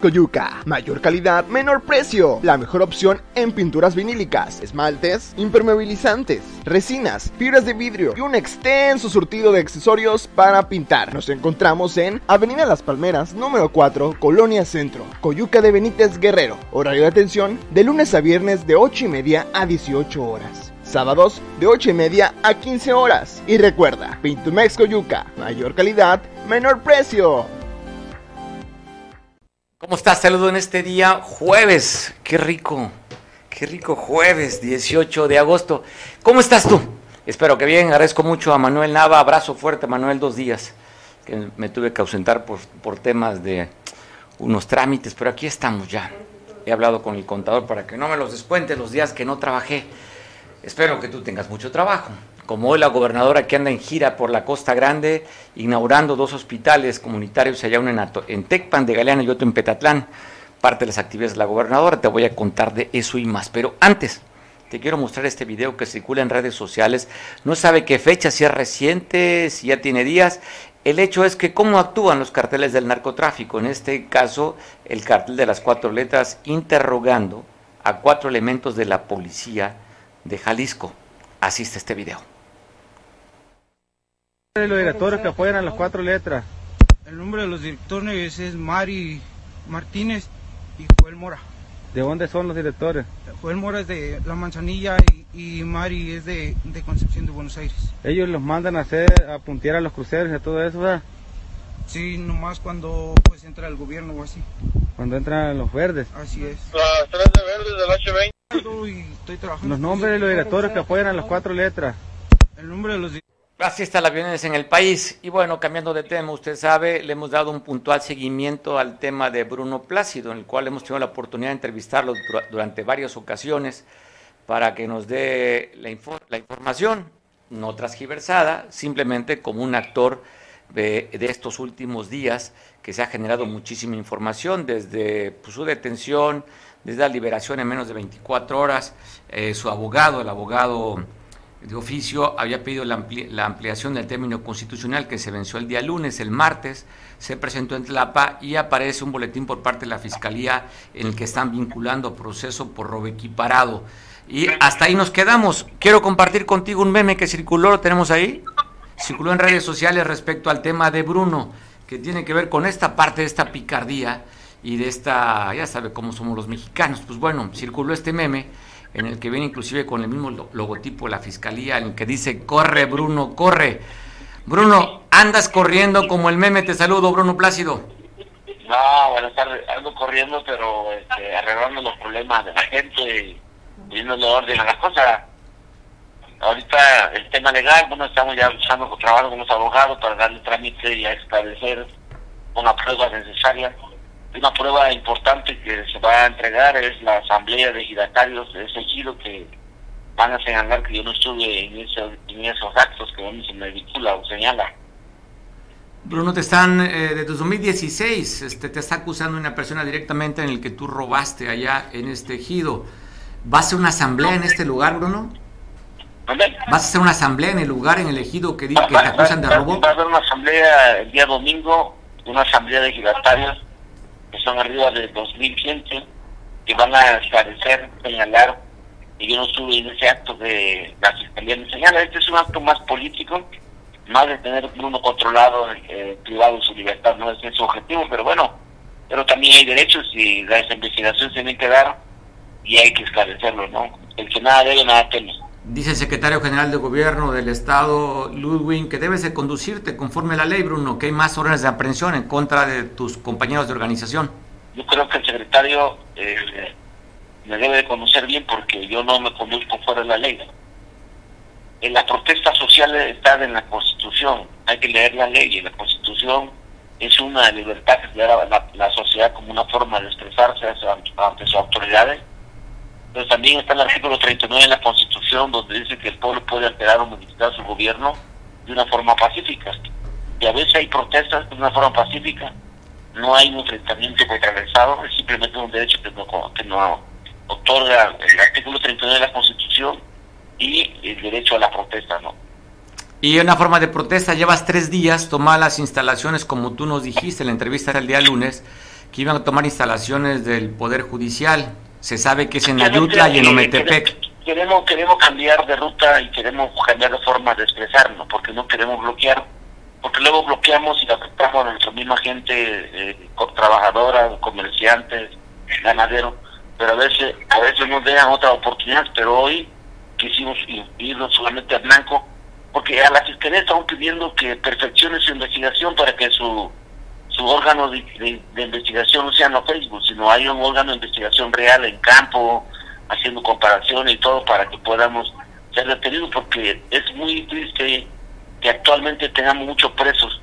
Coyuca, mayor calidad, menor precio. La mejor opción en pinturas vinílicas, esmaltes, impermeabilizantes, resinas, fibras de vidrio y un extenso surtido de accesorios para pintar. Nos encontramos en Avenida Las Palmeras, número 4, Colonia Centro, Coyuca de Benítez Guerrero. Horario de atención de lunes a viernes de 8 y media a 18 horas. Sábados de 8 y media a 15 horas. Y recuerda, Pintumex Coyuca, mayor calidad, menor precio. ¿Cómo estás? Saludo en este día jueves. Qué rico, qué rico jueves 18 de agosto. ¿Cómo estás tú? Espero que bien. Agradezco mucho a Manuel Nava. Abrazo fuerte, Manuel, dos días. Que me tuve que ausentar por, por temas de unos trámites, pero aquí estamos ya. He hablado con el contador para que no me los descuente los días que no trabajé. Espero que tú tengas mucho trabajo como hoy la gobernadora que anda en gira por la Costa Grande, inaugurando dos hospitales comunitarios allá uno en, Tecpan de Galeana y otro en Petatlán, parte de las actividades de la gobernadora, te voy a contar de eso y más. Pero antes, te quiero mostrar este video que circula en redes sociales. No sabe qué fecha, si es reciente, si ya tiene días. El hecho es que cómo actúan los carteles del narcotráfico, en este caso el cartel de las cuatro letras, interrogando a cuatro elementos de la policía de Jalisco. Asiste este video de los directores que apoyan a las cuatro letras? El nombre de los directores es Mari Martínez y Joel Mora. ¿De dónde son los directores? Joel Mora es de La Manzanilla y, Mari es de, Concepción de Buenos Aires. ¿Ellos los mandan a hacer, a puntear a los cruceros y todo eso, verdad? Sí, nomás cuando pues entra el gobierno o así. Cuando entran los verdes. Así es. Las tres de verdes del H20. estoy trabajando. Los nombres de los directores que apoyan a las cuatro letras. El nombre de los Así está la violencia en el país. Y bueno, cambiando de tema, usted sabe, le hemos dado un puntual seguimiento al tema de Bruno Plácido, en el cual hemos tenido la oportunidad de entrevistarlo durante varias ocasiones para que nos dé la, información, no transgiversada, simplemente como un actor de, estos últimos días que se ha generado muchísima información desde pues, su detención, desde la liberación en menos de 24 horas, eh, su abogado, el abogado de oficio había pedido la, ampliación del término constitucional que se venció el día lunes, el martes, se presentó en Tlapa y aparece un boletín por parte de la Fiscalía en el que están vinculando proceso por robo equiparado. Y hasta ahí nos quedamos. Quiero compartir contigo un meme que circuló, lo tenemos ahí, circuló en redes sociales respecto al tema de Bruno, que tiene que ver con esta parte de esta picardía y de esta, ya sabe cómo somos los mexicanos. Pues bueno, circuló este meme en el que viene inclusive con el mismo logotipo de la fiscalía, en el que dice, corre Bruno, corre. Bruno, andas corriendo como el meme, te saludo, Bruno Plácido. No, tardes, ando corriendo, pero este, arreglando los problemas de la gente y el orden a las cosas. Ahorita el tema legal, bueno, estamos ya usando trabajo con los abogados para darle trámite y a establecer una prueba necesaria una prueba importante que se va a entregar es la asamblea de giratarios de ese giro que van a señalar que yo no estuve en, en esos actos que uno se me vincula o señala. Bruno, te están, eh, desde 2016, este, te está acusando una persona directamente en el que tú robaste allá en este ejido. ¿Va a ser una asamblea en este lugar, Bruno? ¿Vas a hacer una asamblea en el lugar, en el ejido que, que te acusan de robo? Va a haber una asamblea el día domingo, una asamblea de giratarios que son arriba de 2.100, que van a esclarecer, señalar, y yo no estuve en ese acto de la Fiscalía me señala, este es un acto más político, más de tener uno controlado, eh, privado su libertad, no es su objetivo, pero bueno, pero también hay derechos y las investigaciones tienen que dar y hay que esclarecerlo, ¿no? El que nada debe, nada teme. Dice el secretario general de gobierno del estado, Ludwig, que debes de conducirte conforme a la ley, Bruno, que hay más órdenes de aprehensión en contra de tus compañeros de organización. Yo creo que el secretario eh, me debe de conocer bien porque yo no me conduzco fuera de la ley. En la protesta social está en la Constitución, hay que leer la ley y la Constitución es una libertad que da la, la, sociedad como una forma de expresarse ante sus autoridades pero también está el artículo 39 de la Constitución donde dice que el pueblo puede alterar o modificar su gobierno de una forma pacífica. Y a veces hay protestas de una forma pacífica, no hay un enfrentamiento contrarrestado, es simplemente un derecho que no, que no otorga el artículo 39 de la Constitución y el derecho a la protesta, ¿no? Y una forma de protesta, llevas tres días, tomar las instalaciones como tú nos dijiste en la entrevista del día lunes, que iban a tomar instalaciones del Poder Judicial. Se sabe que es en Ayutla y en Ometepec. Queremos, queremos cambiar de ruta y queremos cambiar de forma de expresarnos, porque no queremos bloquear, porque luego bloqueamos y afectamos a nuestra misma gente, eh, trabajadora, comerciantes, ganaderos, pero a veces, a veces nos dejan otra oportunidad, pero hoy quisimos irnos solamente a blanco, porque a la Fiscalía estamos pidiendo que perfeccione su investigación para que su su órgano de, investigación no sea no Facebook, sino hay un órgano de investigación real en campo, haciendo comparaciones y todo para que podamos ser detenidos, porque es muy triste que actualmente tengamos muchos presos.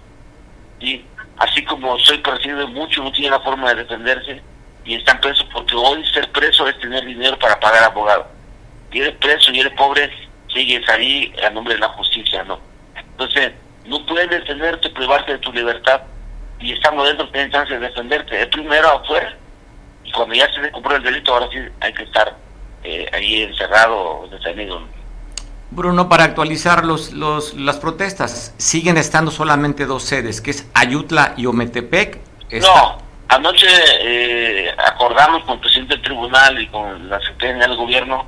y Así como soy perseguido, muchos no tienen la forma de defenderse y están presos porque hoy ser preso es tener dinero para pagar abogado. Y eres preso y eres pobre, sigues ahí a nombre de la justicia, ¿no? Entonces, no puedes detenerte, privarte de tu libertad y estando dentro tienes chance de defenderte. Es primero afuera. Y cuando ya se descubrió el delito, ahora sí hay que estar eh, ahí encerrado o detenido. Bruno, para actualizar los, los, las protestas, siguen estando solamente dos sedes, que es Ayutla y Ometepec. No, anoche eh, acordamos con el presidente del tribunal y con la secretaria del gobierno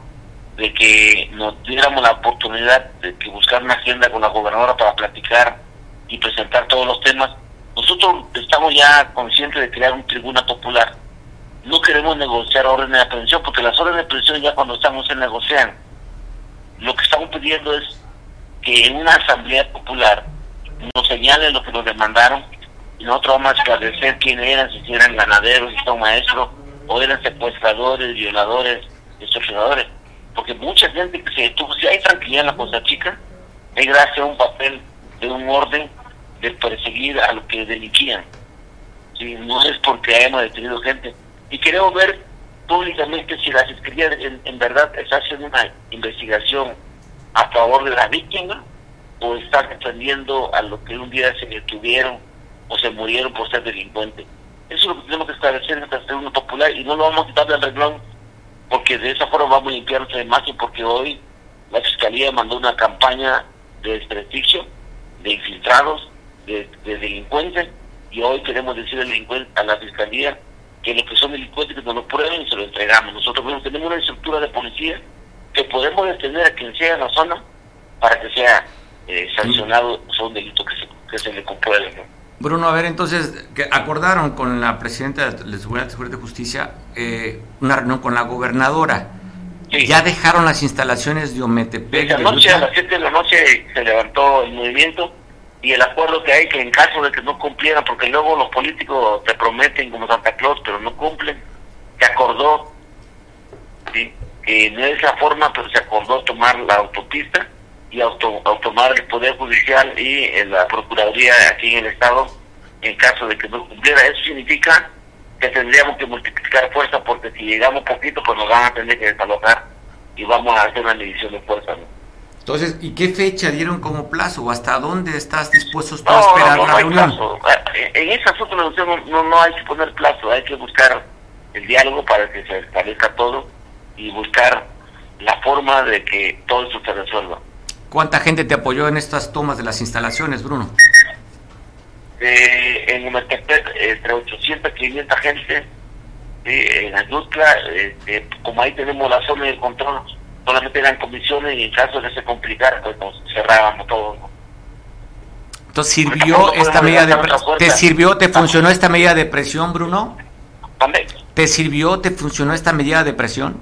de que nos diéramos la oportunidad de que buscar una agenda con la gobernadora para platicar y presentar todos los temas nosotros estamos ya conscientes de crear un tribuna popular. No queremos negociar órdenes de aprehensión porque las órdenes de aprehensión ya cuando estamos se negocian. Lo que estamos pidiendo es que en una asamblea popular nos señalen lo que nos demandaron y nosotros vamos a esclarecer quiénes eran, si eran ganaderos, si son maestros, o eran secuestradores, violadores, extorsionadores. Porque mucha gente que se detuvo, si hay tranquilidad en la Cosa Chica, hay gracias a un papel de un orden de perseguir a los que delinquían. ¿sí? No es porque hayamos detenido gente. Y queremos ver públicamente si la Fiscalía en, verdad está haciendo una investigación a favor de la víctima o está defendiendo a los que un día se detuvieron o se murieron por ser delincuentes. Eso es lo que tenemos que establecer en esta tribuna popular y no lo vamos a quitar del reglón porque de esa forma vamos a limpiar nuestra imagen porque hoy la Fiscalía mandó una campaña de desprestigio, de infiltrados, de, delincuentes y hoy queremos decir a la fiscalía que los que son delincuentes que nos lo prueben y se lo entregamos. Nosotros tenemos una estructura de policía que podemos detener a quien sea en la zona para que sea eh, sancionado son delitos que se, que se le comprueben. Bruno, a ver, entonces, que acordaron con la presidenta de Seguridad, de Justicia eh, una reunión con la gobernadora. ¿Ya dejaron las instalaciones de Ometepec? noche, a las 7 de la noche se levantó el movimiento y el acuerdo que hay que en caso de que no cumplieran, porque luego los políticos te prometen como Santa Claus, pero no cumplen, se acordó, que de esa forma pero se acordó tomar la autopista y auto, tomar el Poder Judicial y eh, la Procuraduría aquí en el Estado en caso de que no cumpliera. Eso significa que tendríamos que multiplicar fuerza porque si llegamos poquito pues nos van a tener que desalojar y vamos a hacer una medición de fuerza. Entonces, ¿y qué fecha dieron como plazo o hasta dónde estás dispuesto a esperar la reunión? Eh, en esa asunto no, no hay que poner plazo, hay que buscar el diálogo para que se establezca todo y buscar la forma de que todo eso se resuelva. ¿Cuánta gente te apoyó en estas tomas de las instalaciones, Bruno? Eh, en Humetepec, entre 800 y 500 gente. en Ayutla, eh, como ahí tenemos la zona de control, solamente eran comisiones y en caso de que se complicara, pues nos cerrábamos todo. Entonces, ¿sirvió esta medida de? ¿Te sirvió, te funcionó esta medida de presión, Bruno? ¿Te sirvió, te funcionó esta medida de presión?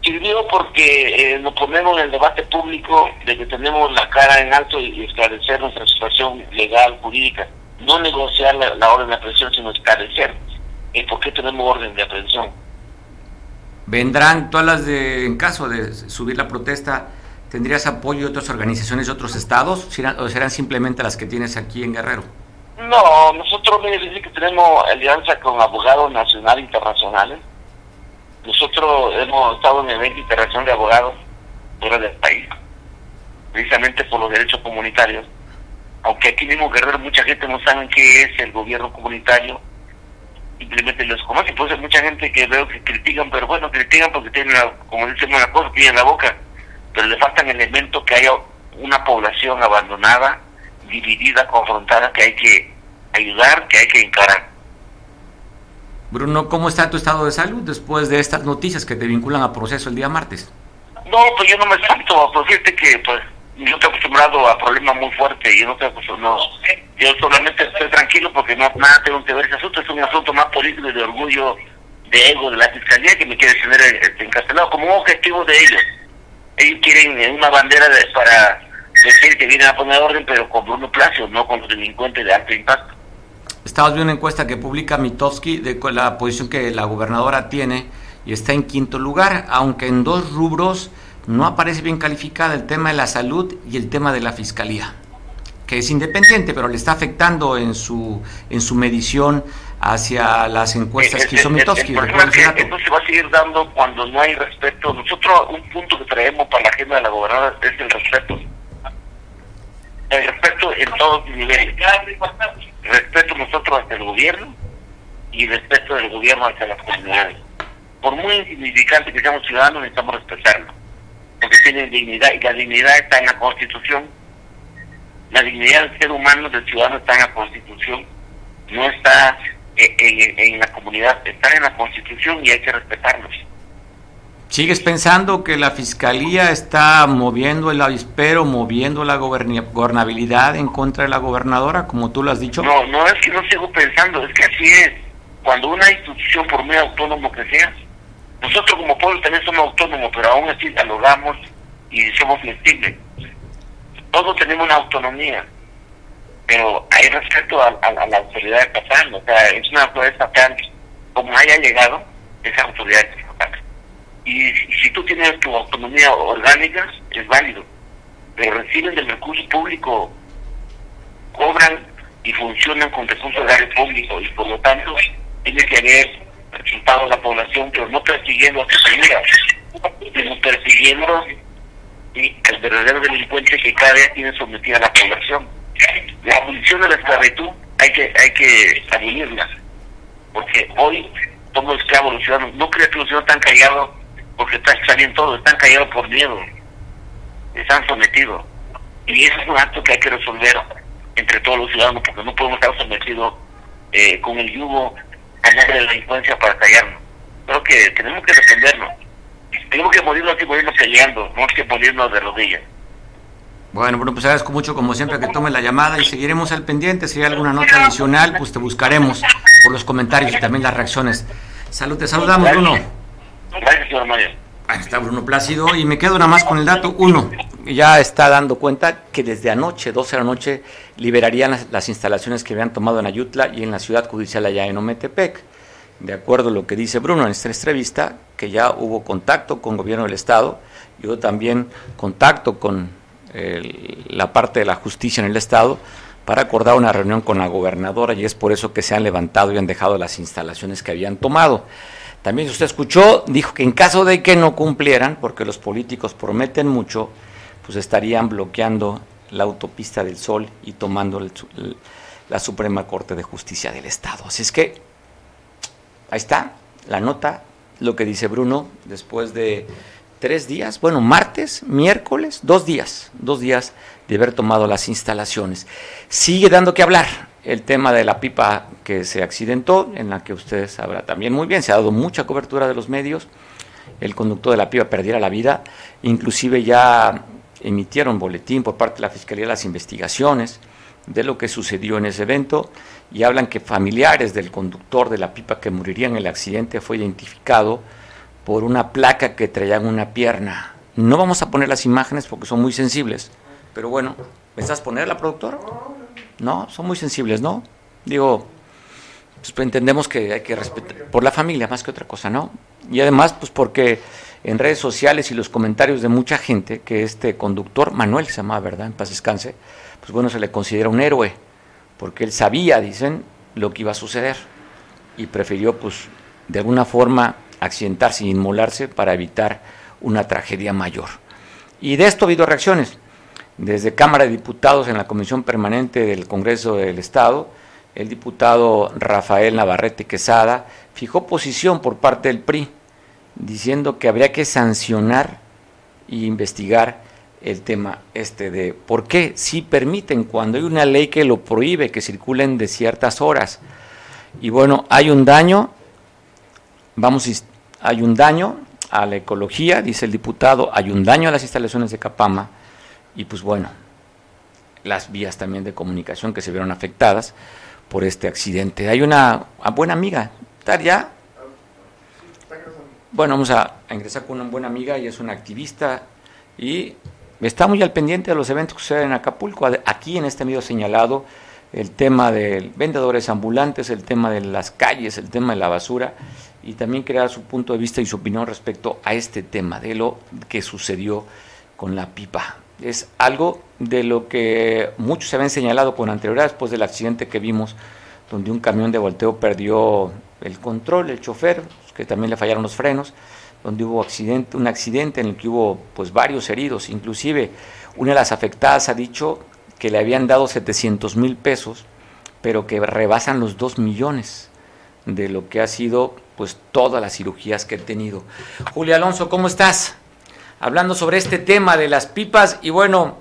Sirvió porque eh, nos ponemos en el debate público de que tenemos la cara en alto y esclarecer nuestra situación legal, jurídica. No negociar la, orden de aprehensión, sino esclarecer el por qué tenemos orden de aprehensión vendrán todas las de, en caso de subir la protesta, ¿tendrías apoyo de otras organizaciones de otros estados o serán simplemente las que tienes aquí en Guerrero? No, nosotros me decir que tenemos alianza con abogados nacionales e internacionales. Nosotros hemos estado en el evento internacional de abogados fuera del país, precisamente por los derechos comunitarios. Aunque aquí mismo Guerrero mucha gente no sabe qué es el gobierno comunitario, simplemente los conoce. Pues hay mucha gente que veo que critican, pero bueno, critican porque tienen, como dicen una cosa, tienen la boca, pero le faltan elementos que haya una población abandonada, dividida, confrontada, que hay que ayudar, que hay que encarar. Bruno, ¿cómo está tu estado de salud después de estas noticias que te vinculan a proceso el día martes? No, pues yo no me siento, pues fíjate que pues yo estoy acostumbrado a problemas muy fuertes, yo no estoy acostumbrado, yo solamente estoy tranquilo porque no nada tengo que ver ese asunto, es un asunto más político y de orgullo, de ego de la fiscalía que me quiere tener este, encarcelado como un objetivo de ellos. Ellos quieren una bandera de, para decir que vienen a poner orden, pero con Bruno Placio, no con los delincuentes de alto impacto. Estabas viendo una encuesta que publica Mitofsky de la posición que la gobernadora tiene y está en quinto lugar, aunque en dos rubros no aparece bien calificada el tema de la salud y el tema de la fiscalía, que es independiente, pero le está afectando en su en su medición hacia las encuestas que hizo Mitofsky. Esto se va a seguir dando cuando no hay respeto. Nosotros un punto que traemos para la agenda de la gobernadora es el respeto. El respeto en todos los niveles. Respeto nosotros hacia el gobierno y respeto del gobierno hacia las comunidades. Por muy insignificante que seamos ciudadanos, necesitamos respetarlo. Porque tienen dignidad y la dignidad está en la Constitución. La dignidad del ser humano, del ciudadano, está en la Constitución. No está en, en la comunidad, está en la Constitución y hay que respetarlos. ¿Sigues pensando que la Fiscalía está moviendo el avispero, moviendo la gobernabilidad en contra de la gobernadora, como tú lo has dicho? No, no es que no sigo pensando, es que así es. Cuando una institución, por muy autónomo que sea, nosotros como pueblo también somos autónomos, pero aún así dialogamos y somos flexibles. Todos tenemos una autonomía, pero hay respeto a, la autoridad estatal. O sea, es una autoridad estatal, como haya llegado, esa autoridad estatal. Y si tú tienes tu autonomía orgánica, es válido. Pero reciben del recurso público, cobran y funcionan con recursos de público y por lo tanto tiene que haber resultado a la población, pero no persiguiendo a sus sino persiguiendo el verdadero delincuente que cada vez tiene sometida a la población. La abolición de la esclavitud hay que hay que abolirla, porque hoy somos esclavos los ciudadanos. No crees que los ciudadanos están callados porque está, bien todo, están callados por miedo, están sometidos. Y ese es un acto que hay que resolver entre todos los ciudadanos, porque no podemos estar sometidos eh, con el yugo a de la delincuencia para callarnos. Creo que tenemos que defendernos. Tenemos que morirnos así, morirnos peleando, no que morirnos de rodillas. Bueno, bueno, pues agradezco mucho como siempre que tome la llamada y seguiremos al pendiente. Si hay alguna nota adicional, pues te buscaremos por los comentarios y también las reacciones. Salud, te saludamos, Bruno. Gracias, señor Mario. Ahí está Bruno Plácido y me quedo nada más con el dato uno. Ya está dando cuenta que desde anoche, 12 de la noche, liberarían las, instalaciones que habían tomado en Ayutla y en la ciudad judicial allá en Ometepec. De acuerdo a lo que dice Bruno en esta entrevista, que ya hubo contacto con el gobierno del Estado y hubo también contacto con la parte de la justicia en el Estado para acordar una reunión con la gobernadora y es por eso que se han levantado y han dejado las instalaciones que habían tomado. También usted escuchó, dijo que en caso de que no cumplieran, porque los políticos prometen mucho, pues estarían bloqueando la autopista del Sol y tomando la Suprema Corte de Justicia del Estado. Así es que ahí está la nota, lo que dice Bruno, después de tres días, bueno, martes, miércoles, dos días, dos días de haber tomado las instalaciones. Sigue dando que hablar el tema de la pipa que se accidentó, en la que ustedes sabrá también muy bien, se ha dado mucha cobertura de los medios, el conductor de la pipa perdiera la vida, inclusive ya emitieron boletín por parte de la Fiscalía de las investigaciones de lo que sucedió en ese evento y hablan que familiares del conductor de la pipa que moriría en el accidente fue identificado por una placa que traía en una pierna. No vamos a poner las imágenes porque son muy sensibles, pero bueno, ¿me estás ponerla, productor? No, son muy sensibles, ¿no? Digo, pues, entendemos que hay que respetar, por la familia más que otra cosa, ¿no? Y además, pues porque en redes sociales y los comentarios de mucha gente que este conductor, Manuel se llama, ¿verdad? En paz descanse, pues bueno, se le considera un héroe, porque él sabía, dicen, lo que iba a suceder y prefirió, pues, de alguna forma accidentarse y inmolarse para evitar una tragedia mayor. Y de esto ha habido reacciones desde Cámara de Diputados en la Comisión Permanente del Congreso del Estado, el diputado Rafael Navarrete Quesada fijó posición por parte del PRI, diciendo que habría que sancionar e investigar el tema este de por qué si permiten cuando hay una ley que lo prohíbe que circulen de ciertas horas. Y bueno, hay un daño vamos, hay un daño a la ecología, dice el diputado, hay un daño a las instalaciones de Capama y pues bueno, las vías también de comunicación que se vieron afectadas por este accidente. Hay una, buena amiga, ¿está ya? Bueno, vamos a, ingresar con una buena amiga y es una activista y está muy al pendiente de los eventos que suceden en Acapulco. Aquí en este medio señalado el tema de vendedores ambulantes, el tema de las calles, el tema de la basura y también crear su punto de vista y su opinión respecto a este tema de lo que sucedió con la pipa. Es algo de lo que muchos se habían señalado con anterioridad después del accidente que vimos, donde un camión de volteo perdió el control, el chofer, que también le fallaron los frenos, donde hubo accidente, un accidente en el que hubo pues varios heridos, inclusive una de las afectadas ha dicho que le habían dado 700 mil pesos, pero que rebasan los 2 millones de lo que ha sido pues todas las cirugías que he tenido. Julia Alonso, ¿cómo estás? Hablando sobre este tema de las pipas y bueno,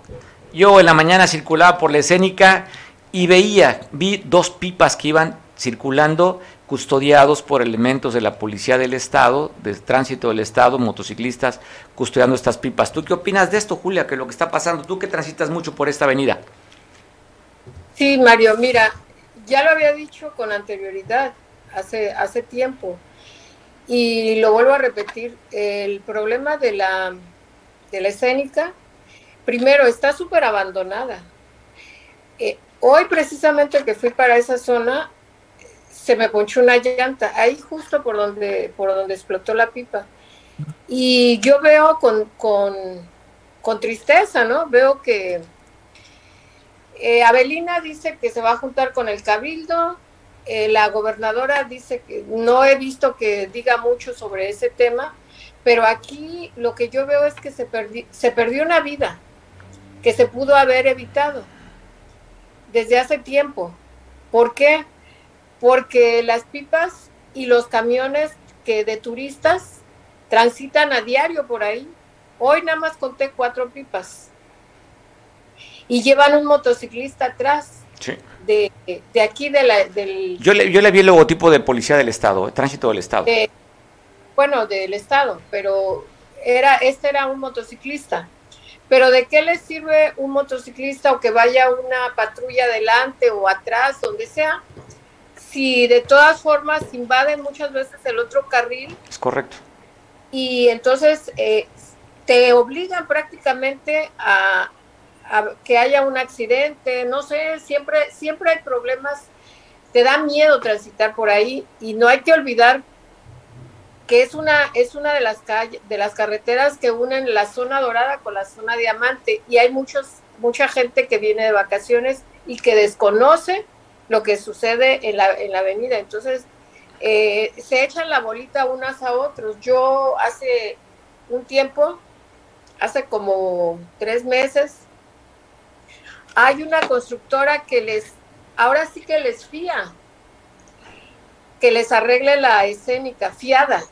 yo en la mañana circulaba por la escénica y veía, vi dos pipas que iban circulando custodiados por elementos de la Policía del Estado, del Tránsito del Estado, motociclistas custodiando estas pipas. ¿Tú qué opinas de esto, Julia, que lo que está pasando? Tú que transitas mucho por esta avenida. Sí, Mario, mira, ya lo había dicho con anterioridad, hace, hace tiempo, y lo vuelvo a repetir, el problema de la, de la escénica, primero, está súper abandonada. Eh, hoy precisamente que fui para esa zona, se me ponchó una llanta, ahí justo por donde, por donde explotó la pipa. Y yo veo con, con, tristeza, ¿no? Veo que eh, Abelina dice que se va a juntar con el cabildo, eh, la gobernadora dice que no he visto que diga mucho sobre ese tema, pero aquí lo que yo veo es que se, se perdió una vida que se pudo haber evitado desde hace tiempo. ¿Por qué? Porque las pipas y los camiones que de turistas transitan a diario por ahí. Hoy nada más conté cuatro pipas. Y llevan un motociclista atrás. De, aquí de la, del... Yo le, yo le vi el logotipo de policía del Estado, tránsito del Estado. bueno, del Estado, pero era, este era un motociclista. Pero ¿de qué le sirve un motociclista o que vaya una patrulla adelante o atrás, donde sea, si de todas formas invaden muchas veces el otro carril. Es correcto. Y entonces eh, te obligan prácticamente a, que haya un accidente, no sé, siempre, siempre hay problemas, te da miedo transitar por ahí y no hay que olvidar que es una, es una de las calles, de las carreteras que unen la zona dorada con la zona diamante y hay muchos, mucha gente que viene de vacaciones y que desconoce lo que sucede en la, en la avenida. Entonces, eh, se echan la bolita unas a otros. Yo hace un tiempo, hace como tres meses, hay una constructora que les, ahora sí que les fía, que les arregle la escénica, fiada,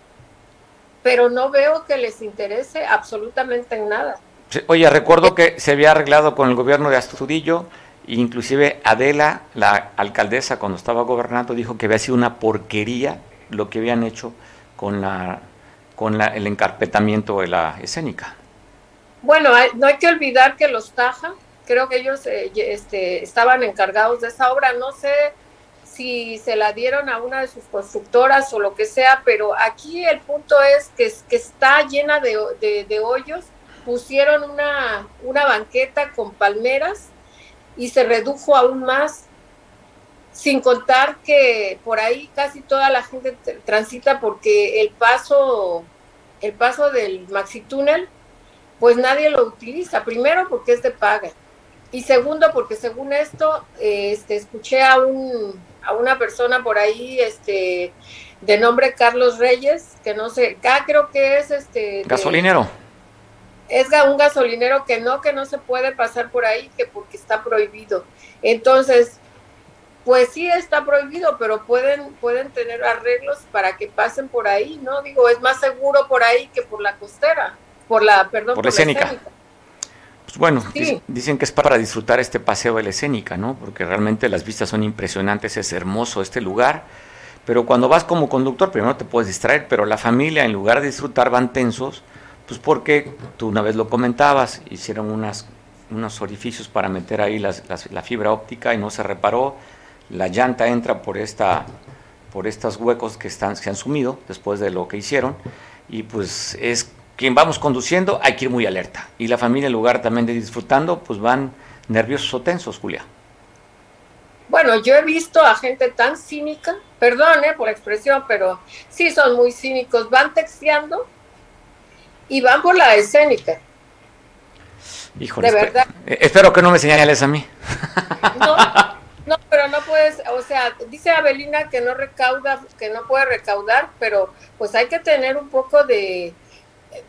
pero no veo que les interese absolutamente en nada. Oye, recuerdo que se había arreglado con el gobierno de Astudillo Inclusive Adela, la alcaldesa, cuando estaba gobernando, dijo que había sido una porquería lo que habían hecho con, la, con la, el encarpetamiento de la escénica. Bueno, no hay que olvidar que los Taja, creo que ellos eh, este, estaban encargados de esa obra, no sé si se la dieron a una de sus constructoras o lo que sea, pero aquí el punto es que, que está llena de, de, de hoyos, pusieron una, una banqueta con palmeras y se redujo aún más, sin contar que por ahí casi toda la gente transita porque el paso, el paso del maxi túnel, pues nadie lo utiliza. Primero porque es de paga y segundo porque según esto, este, escuché a un a una persona por ahí, este, de nombre Carlos Reyes, que no sé, acá creo que es este gasolinero es un gasolinero que no, que no se puede pasar por ahí, que porque está prohibido. Entonces, pues sí está prohibido, pero pueden, pueden tener arreglos para que pasen por ahí, ¿no? Digo, es más seguro por ahí que por la costera, por la, perdón, por, la escénica. Pues bueno, dicen que es para disfrutar este paseo de la escénica, ¿no? Porque realmente las vistas son impresionantes, es hermoso este lugar. Pero cuando vas como conductor, primero te puedes distraer, pero la familia, en lugar de disfrutar, van tensos, pues porque tú una vez lo comentabas, hicieron unas, unos orificios para meter ahí la fibra óptica y no se reparó, la llanta entra por esta por estos huecos que están se han sumido después de lo que hicieron. Y pues es quien vamos conduciendo hay que ir muy alerta. Y la familia en lugar también de disfrutando pues van nerviosos o tensos Julia. Bueno, yo he visto a gente tan cínica, perdón por la expresión, pero sí son muy cínicos, van texteando y van por la escénica. Híjole, de verdad. Eh, espero que no me señales a mí. No, no, pero no puedes, o sea, dice Abelina que no recauda, que no puede recaudar, pero pues hay que tener un poco de,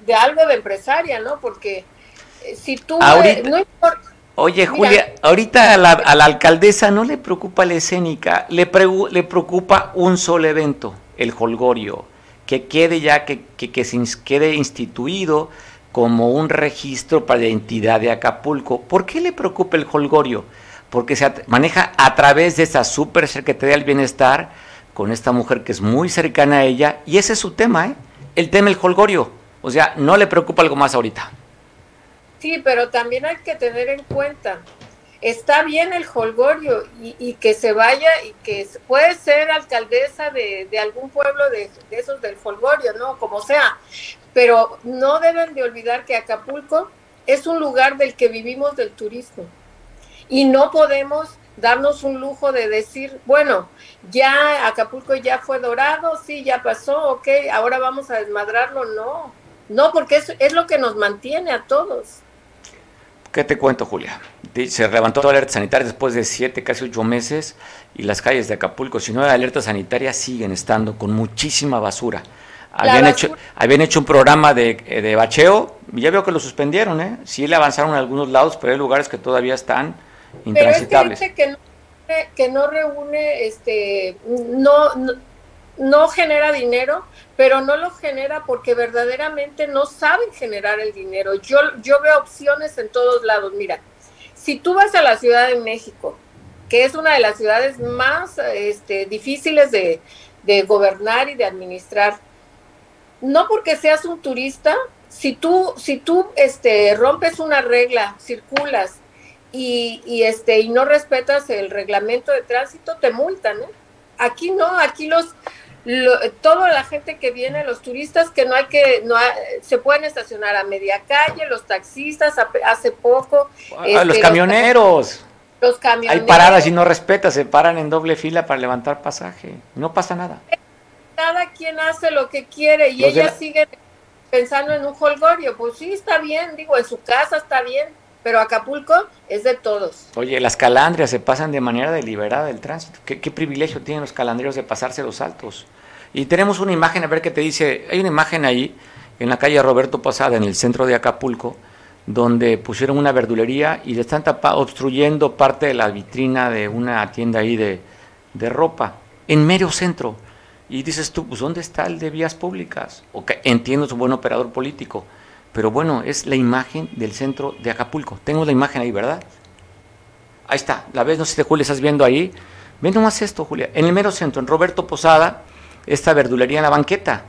de algo de empresaria, ¿no? Porque eh, si tú eh, no importa Oye, Julia, ahorita a la, alcaldesa no le preocupa la escénica, le, le preocupa un solo evento, el holgorio, que quede ya, que, que, se quede instituido como un registro para la identidad de Acapulco. ¿Por qué le preocupa el holgorio? Porque se maneja a través de esa super secretaría del bienestar con esta mujer que es muy cercana a ella, y ese es su tema, ¿eh? el tema del holgorio. O sea, no le preocupa algo más ahorita. Sí, pero también hay que tener en cuenta, está bien el holgorio y, que se vaya y que puede ser alcaldesa de, algún pueblo de, esos del holgorio, ¿no? Como sea, pero no deben de olvidar que Acapulco es un lugar del que vivimos del turismo y no podemos darnos un lujo de decir, bueno, ya Acapulco ya fue dorado, sí, ya pasó, ok, ahora vamos a desmadrarlo, no, no, porque es, es lo que nos mantiene a todos. ¿Qué te cuento, Julia? Se levantó la alerta sanitaria después de siete, casi ocho meses y las calles de Acapulco, si no hay alerta sanitaria, siguen estando con muchísima basura. Habían hecho, habían hecho un programa de, de, bacheo, ya veo que lo suspendieron, ¿eh? Sí le avanzaron en algunos lados, pero hay lugares que todavía están intransitables. Pero es que, que, no, que no reúne, este, no, no, no genera dinero, pero no lo genera porque verdaderamente no saben generar el dinero. Yo, yo veo opciones en todos lados. Mira, si tú vas a la Ciudad de México, que es una de las ciudades más este, difíciles de, gobernar y de administrar, no porque seas un turista, si tú, si tú este, rompes una regla, circulas y, este, y no respetas el reglamento de tránsito, te multan. ¿eh? Aquí no, aquí los, toda la gente que viene, los turistas que no hay que, no se pueden estacionar a media calle, los taxistas, hace poco. a los este, camioneros. Los, camioneros. Hay paradas y no respeta, se paran en doble fila para levantar pasaje. No pasa nada. Cada quien hace lo que quiere y ella sigue pensando en un holgorio. Pues sí, está bien, digo, en su casa está bien, pero Acapulco es de todos. Oye, las calandrias se pasan de manera deliberada del tránsito. ¿Qué, privilegio tienen los calandreros de pasarse los altos? Y tenemos una imagen, a ver qué te dice, hay una imagen ahí, en la calle Roberto Pasada, en el centro de Acapulco, donde pusieron una verdulería y le están obstruyendo parte de la vitrina de una tienda ahí de, de ropa, en medio centro. Y dices tú, pues ¿dónde está el de vías públicas? O que entiendo, es un buen operador político pero bueno, es la imagen del centro de Acapulco. Tengo la imagen ahí, ¿verdad? Ahí está, la ves, no sé si Julia estás viendo ahí. Ven nomás esto, Julia. En el mero centro, en Roberto Posada, esta verdulería en la banqueta,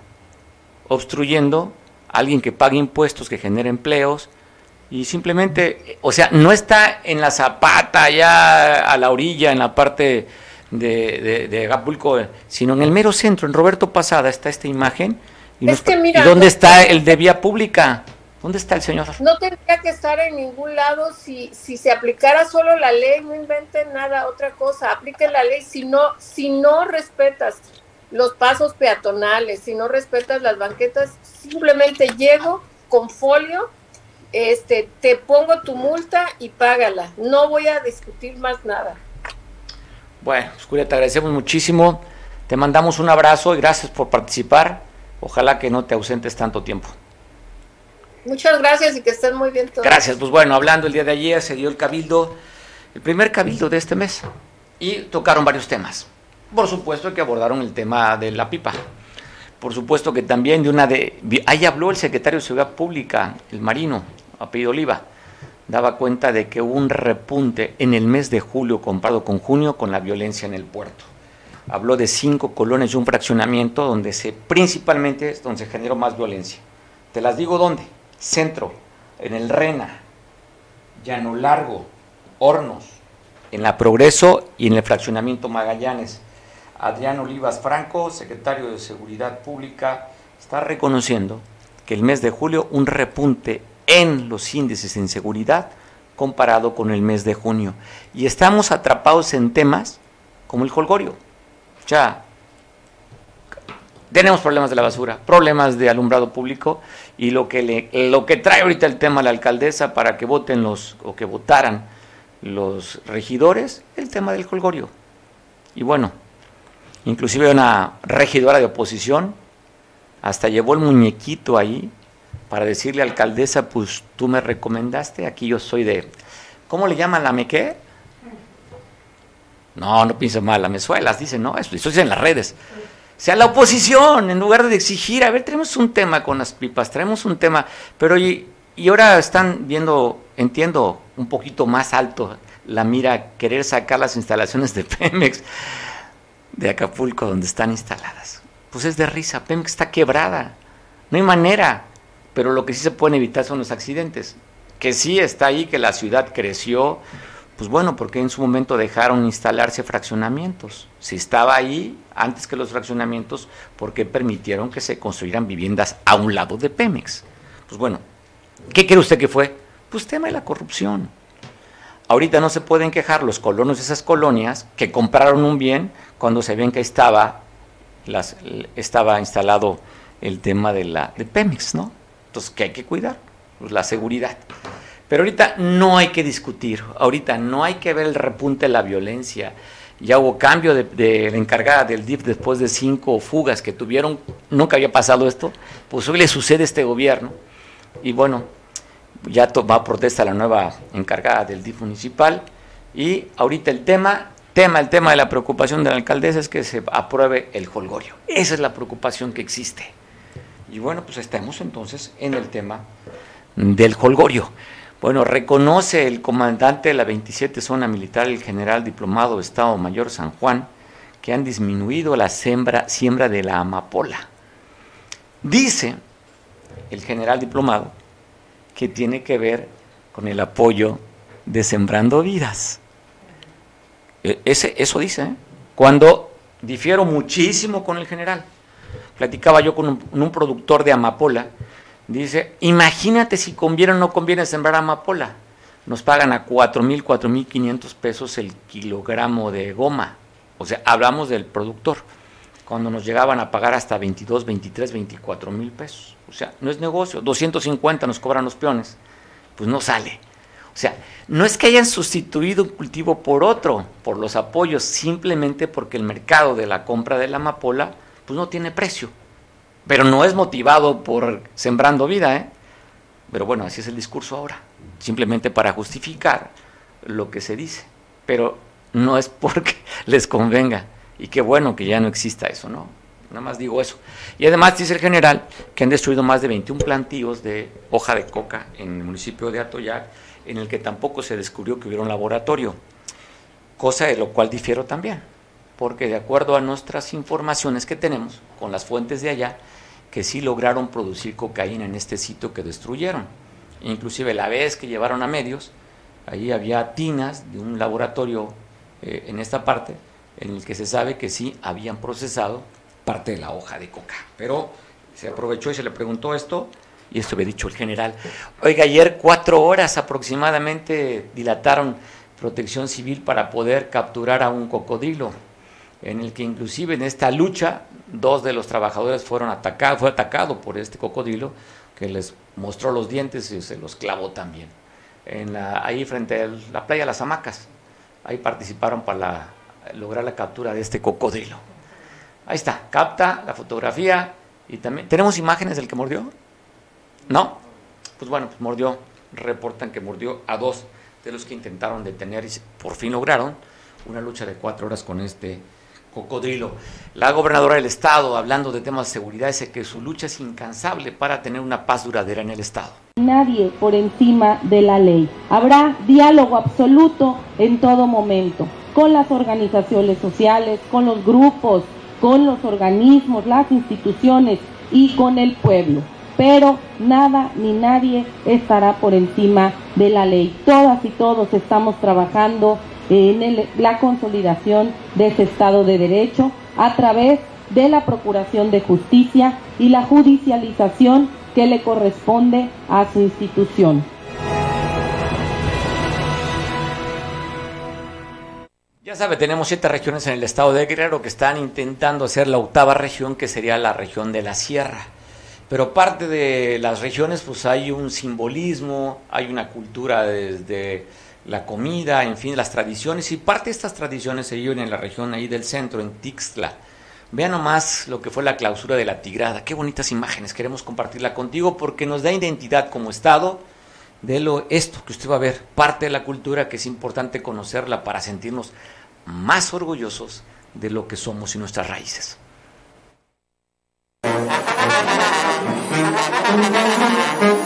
obstruyendo a alguien que pague impuestos, que genere empleos, y simplemente, o sea, no está en la zapata, ya a la orilla, en la parte de, de, Acapulco, sino en el mero centro, en Roberto Posada, está esta imagen. ¿Y, ¿y dónde está el de vía pública? ¿Dónde está el señor? No tendría que estar en ningún lado si, si se aplicara solo la ley, no inventen nada, otra cosa, apliquen la ley si no, si no respetas los pasos peatonales, si no respetas las banquetas, simplemente llego con folio, este, te pongo tu multa y págala. No voy a discutir más nada. Bueno, Julia, te agradecemos muchísimo. Te mandamos un abrazo y gracias por participar. Ojalá que no te ausentes tanto tiempo. Muchas gracias y que estén muy bien todos. Gracias. Pues bueno, hablando el día de ayer se dio el cabildo, el primer cabildo de este mes, y tocaron varios temas. Por supuesto que abordaron el tema de la pipa. Por supuesto que también de una de... Ahí habló el secretario de Seguridad Pública, el marino, apellido Oliva, daba cuenta de que hubo un repunte en el mes de julio comparado con junio con la violencia en el puerto. habló de cinco colonias y un fraccionamiento donde se principalmente es donde se generó más violencia. Te las digo dónde. Centro, en el Rena, Llano Largo, Hornos, en la Progreso y en el fraccionamiento Magallanes. Adrián Olivas Franco, secretario de Seguridad Pública, está reconociendo que el mes de julio un repunte en los índices de inseguridad comparado con el mes de junio. Y estamos atrapados en temas como el holgorio. Ya tenemos problemas de la basura, problemas de alumbrado público y lo que le, lo que trae ahorita el tema a la alcaldesa para que voten los o que votaran los regidores, el tema del holgorio. Y bueno, inclusive una regidora de oposición hasta llevó el muñequito ahí para decirle a alcaldesa, pues tú me recomendaste, aquí yo soy de, ¿cómo le llaman la mequé? No, no pienso mal, la mesuelas, dice, no, eso, eso en las redes. Sea, la oposición, en lugar de exigir, a ver, tenemos un tema con las pipas, traemos un tema, pero y, y ahora están viendo, entiendo, un poquito más alto la mira, querer sacar las instalaciones de Pemex de Acapulco donde están instaladas. Pues es de risa, Pemex está quebrada, no hay manera, pero lo que sí se puede evitar son los accidentes, que sí está ahí, que la ciudad creció, pues bueno, porque en su momento dejaron instalarse fraccionamientos. Si estaba ahí antes que los fraccionamientos, ¿por qué permitieron que se construyeran viviendas a un lado de Pemex? Pues bueno, ¿qué cree usted que fue? Pues tema de la corrupción. Ahorita no se pueden quejar los colonos de esas colonias que compraron un bien cuando se ven que estaba, las, estaba instalado el tema de, la, de Pemex, ¿no? Entonces, ¿qué hay que cuidar? Pues la seguridad. Pero ahorita no hay que discutir, ahorita no hay que ver el repunte de la violencia. Ya hubo cambio de, la encargada del DIF después de cinco fugas que tuvieron, nunca había pasado esto, pues hoy le sucede a este gobierno. Y bueno, ya va a protesta la nueva encargada del DIF municipal. Y ahorita el tema, tema, el tema de la preocupación de la alcaldesa es que se apruebe el holgorio. Esa es la preocupación que existe. Y bueno, pues estamos entonces en el tema del holgorio. Bueno, reconoce el comandante de la 27 Zona Militar, el general diplomado Estado Mayor San Juan, que han disminuido la siembra, siembra de la amapola. Dice el general diplomado que tiene que ver con el apoyo de Sembrando Vidas. E, ese, eso dice, ¿eh? cuando difiero muchísimo con el general. Platicaba yo con un productor de amapola Dice, imagínate si conviene o no conviene sembrar amapola. Nos pagan a cuatro mil, cuatro mil quinientos pesos el kilogramo de goma. O sea, hablamos del productor. Cuando nos llegaban a pagar hasta 22, 23, 24 mil pesos. O sea, no es negocio. 250 nos cobran los peones. Pues no sale. O sea, no es que hayan sustituido un cultivo por otro, por los apoyos, simplemente porque el mercado de la compra de la amapola, pues no tiene precio pero no es motivado por sembrando vida, ¿eh? Pero bueno, así es el discurso ahora, simplemente para justificar lo que se dice, pero no es porque les convenga. Y qué bueno que ya no exista eso, ¿no? Nada más digo eso. Y además dice el general que han destruido más de 21 plantíos de hoja de coca en el municipio de Atoyac, en el que tampoco se descubrió que hubiera un laboratorio, cosa de lo cual difiero también, porque de acuerdo a nuestras informaciones que tenemos con las fuentes de allá, que sí lograron producir cocaína en este sitio que destruyeron. Inclusive la vez que llevaron a medios, ahí había tinas de un laboratorio eh, en esta parte, en el que se sabe que sí habían procesado parte de la hoja de coca. Pero se aprovechó y se le preguntó esto, y esto había dicho el general. Oiga, ayer cuatro horas aproximadamente dilataron protección civil para poder capturar a un cocodrilo en el que inclusive en esta lucha dos de los trabajadores fueron atacados, fue atacado por este cocodrilo que les mostró los dientes y se los clavó también. Ahí frente a la playa Las Hamacas, ahí participaron para lograr la captura de este cocodrilo. Ahí está, capta la fotografía y también... ¿Tenemos imágenes del que mordió? ¿No? Pues bueno, pues mordió, reportan que mordió a dos de los que intentaron detener y por fin lograron una lucha de cuatro horas con este cocodrilo. La gobernadora del estado, hablando de temas de seguridad, dice que su lucha es incansable para tener una paz duradera en el estado. Nadie por encima de la ley. Habrá diálogo absoluto en todo momento. con las organizaciones sociales, con los grupos, con los organismos, las instituciones y con el pueblo. Pero nada ni nadie estará por encima de la ley. Todas y todos estamos trabajando en la consolidación de ese Estado de Derecho a través de la Procuración de Justicia y la judicialización que le corresponde a su institución. Ya sabe, tenemos siete regiones en el estado de Guerrero que están intentando hacer la octava región, que sería la región de la sierra. Pero parte de las regiones, pues hay un simbolismo, hay una cultura desde la comida, en fin, las tradiciones, y parte de estas tradiciones se viven en la región ahí del centro, en Tixtla. Vean nomás lo que fue la clausura de la Tigrada. Qué bonitas imágenes. Queremos compartirla contigo porque nos da identidad como Estado de lo esto que usted va a ver, parte de la cultura que es importante conocerla para sentirnos más orgullosos de lo que somos y nuestras raíces.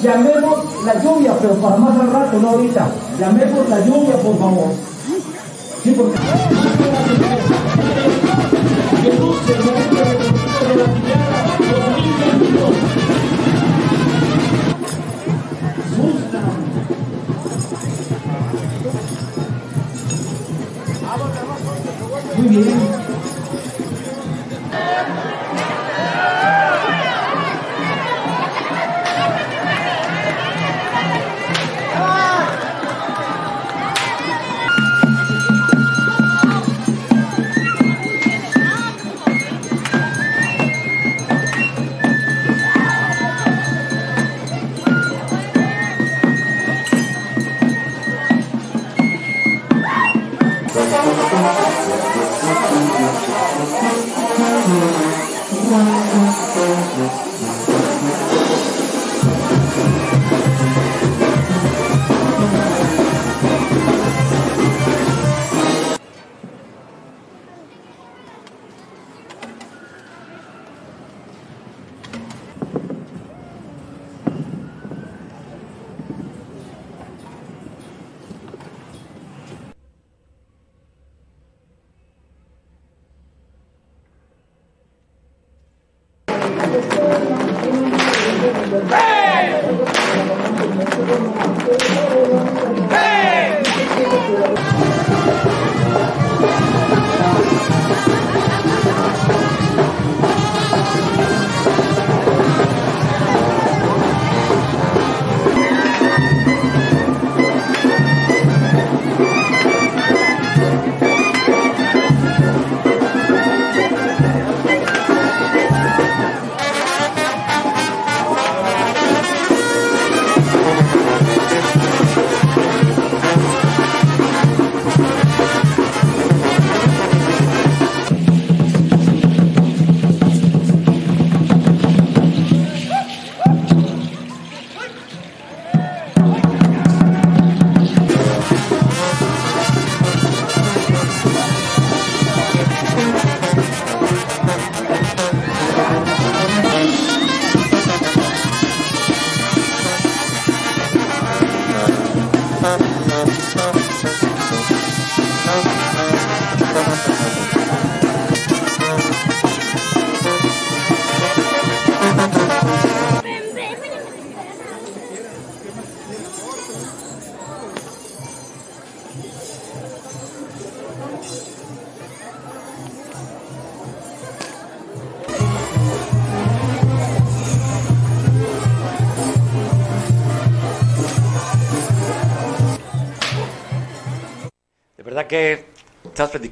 Llamemos la lluvia, pero para más al rato, no ahorita. Llamemos la lluvia, por favor. Sí, porque... Muy bien.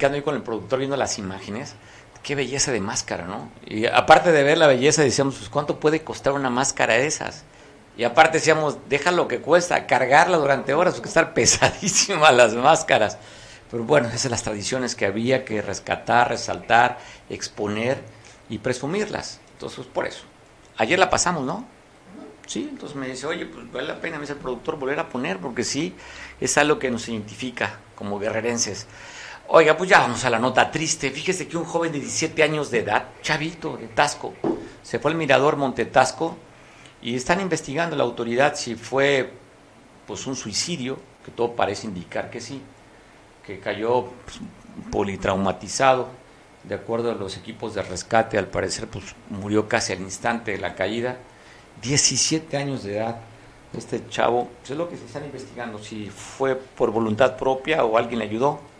Platicando ahí con el productor viendo las imágenes. Qué belleza de máscara, ¿no? Y aparte de ver la belleza, decíamos, pues, ¿cuánto puede costar una máscara de esas? Y aparte decíamos, deja lo que cuesta, cargarla durante horas, porque estar pesadísimas las máscaras. Pero bueno, esas son las tradiciones que había que rescatar, resaltar, exponer y presumirlas. Entonces, por eso. Ayer la pasamos, ¿no? Sí, entonces me dice, oye, pues vale la pena, me dice el productor, volver a poner, porque sí, es algo que nos identifica como guerrerenses. Oiga, pues ya vamos a la nota triste. Fíjese que un joven de 17 años de edad, chavito, de Tasco, se fue al mirador Montetasco y están investigando la autoridad si fue pues un suicidio, que todo parece indicar que sí, que cayó pues, politraumatizado, de acuerdo a los equipos de rescate, al parecer pues murió casi al instante de la caída, 17 años de edad, este chavo, pues, es lo que se están investigando, si fue por voluntad propia o alguien le ayudó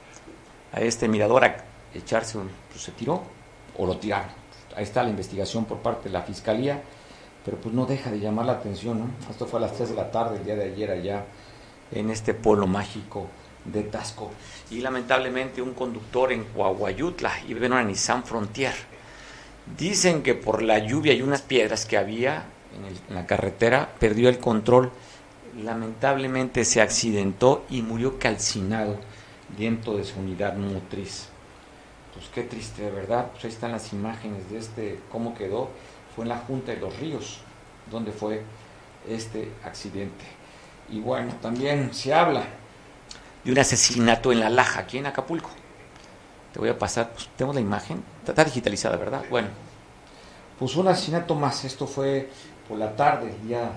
a este mirador a echarse, pues se tiró o lo tiraron. Ahí está la investigación por parte de la fiscalía pero pues no deja de llamar la atención, ¿no? Esto fue a las 3 de la tarde el día de ayer allá en este pueblo mágico de Tasco. Y lamentablemente un conductor en Coahuayutla iba en Nissan Frontier. Dicen que por la lluvia y unas piedras que había en la carretera perdió el control. Lamentablemente se accidentó y murió calcinado dentro de su unidad motriz. Pues qué triste, de verdad. Pues ahí están las imágenes de este, cómo quedó fue en la Junta de los Ríos, donde fue este accidente. Y bueno, también se habla de un asesinato en La Laja, aquí en Acapulco. Te voy a pasar, pues, tenemos la imagen, está digitalizada, ¿verdad? Bueno, pues un asesinato más, esto fue por la tarde, ya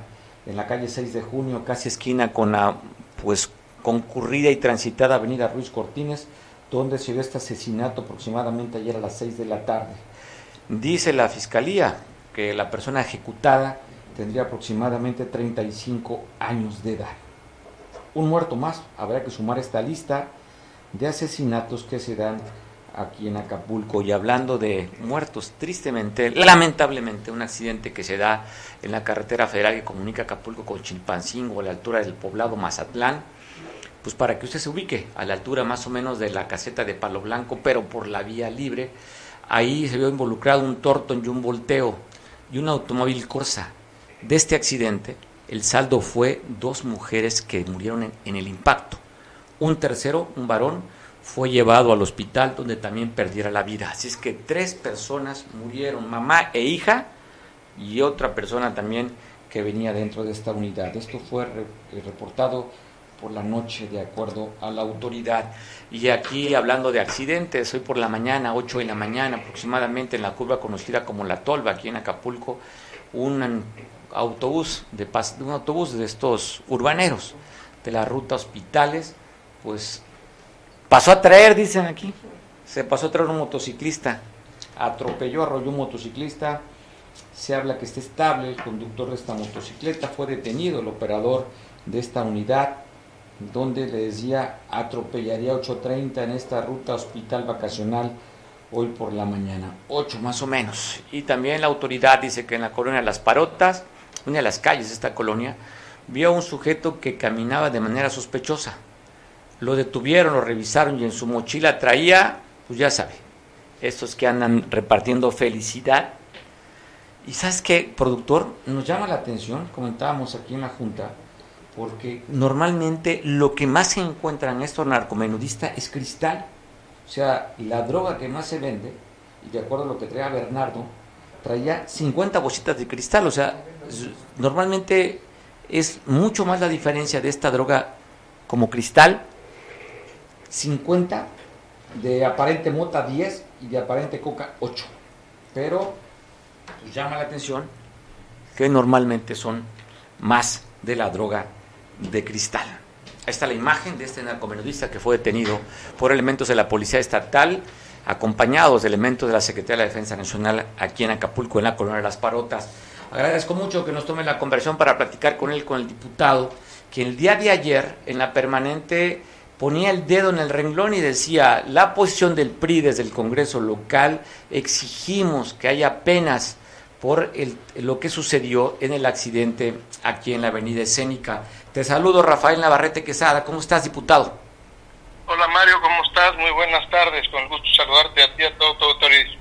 en la calle 6 de junio, casi esquina con la pues concurrida y transitada avenida Ruiz Cortines, donde se dio este asesinato aproximadamente ayer a las 6 de la tarde. Dice la fiscalía que la persona ejecutada tendría aproximadamente 35 años de edad. Un muerto más, habrá que sumar esta lista de asesinatos que se dan aquí en Acapulco. Y hablando de muertos, tristemente, lamentablemente, un accidente que se da en la carretera federal que comunica Acapulco con Chilpancingo a la altura del poblado Mazatlán, pues para que usted se ubique a la altura más o menos de la caseta de Palo Blanco, pero por la vía libre, ahí se vio involucrado un torto y un volteo y un automóvil Corsa. De este accidente, el saldo fue dos mujeres que murieron en, el impacto. Un tercero, un varón, fue llevado al hospital donde también perdiera la vida. Así es que tres personas murieron, mamá e hija, y otra persona también que venía dentro de esta unidad. Esto fue reportado por la noche de acuerdo a la autoridad. Y aquí hablando de accidentes, hoy por la mañana, 8 de la mañana aproximadamente en la curva conocida como La Tolva, aquí en Acapulco, un autobús de, un autobús de estos urbaneros de la ruta Hospitales, pues pasó a traer, dicen aquí, se pasó a traer un motociclista, atropelló, arrolló un motociclista, se habla que está estable el conductor de esta motocicleta, fue detenido el operador de esta unidad, donde le decía atropellaría 8.30 en esta ruta hospital vacacional hoy por la mañana, 8 más o menos. Y también la autoridad dice que en la colonia Las Parotas, una de las calles de esta colonia, vio a un sujeto que caminaba de manera sospechosa. Lo detuvieron, lo revisaron y en su mochila traía, pues ya sabe, estos que andan repartiendo felicidad. Y sabes qué, productor, nos llama la atención, comentábamos aquí en la Junta, porque normalmente lo que más se encuentra en estos narcomenudistas es cristal. O sea, la droga que más se vende, y de acuerdo a lo que traía Bernardo, traía 50 bolsitas de cristal. O sea, normalmente es mucho más la diferencia de esta droga como cristal, 50, de aparente mota 10 y de aparente coca 8. Pero pues, llama la atención que normalmente son más de la droga de cristal. Ahí está la imagen de este narcomenudista que fue detenido por elementos de la Policía Estatal, acompañados de elementos de la Secretaría de la Defensa Nacional aquí en Acapulco, en la colonia de Las Parotas. Agradezco mucho que nos tome la conversión para platicar con él, con el diputado, que el día de ayer en la permanente ponía el dedo en el renglón y decía, la posición del PRI desde el Congreso local, exigimos que haya penas por lo que sucedió en el accidente aquí en la avenida escénica. Te saludo, Rafael Navarrete Quesada. ¿Cómo estás, diputado? Hola Mario, ¿cómo estás? Muy buenas tardes, con gusto saludarte a ti a todo tu autoridad.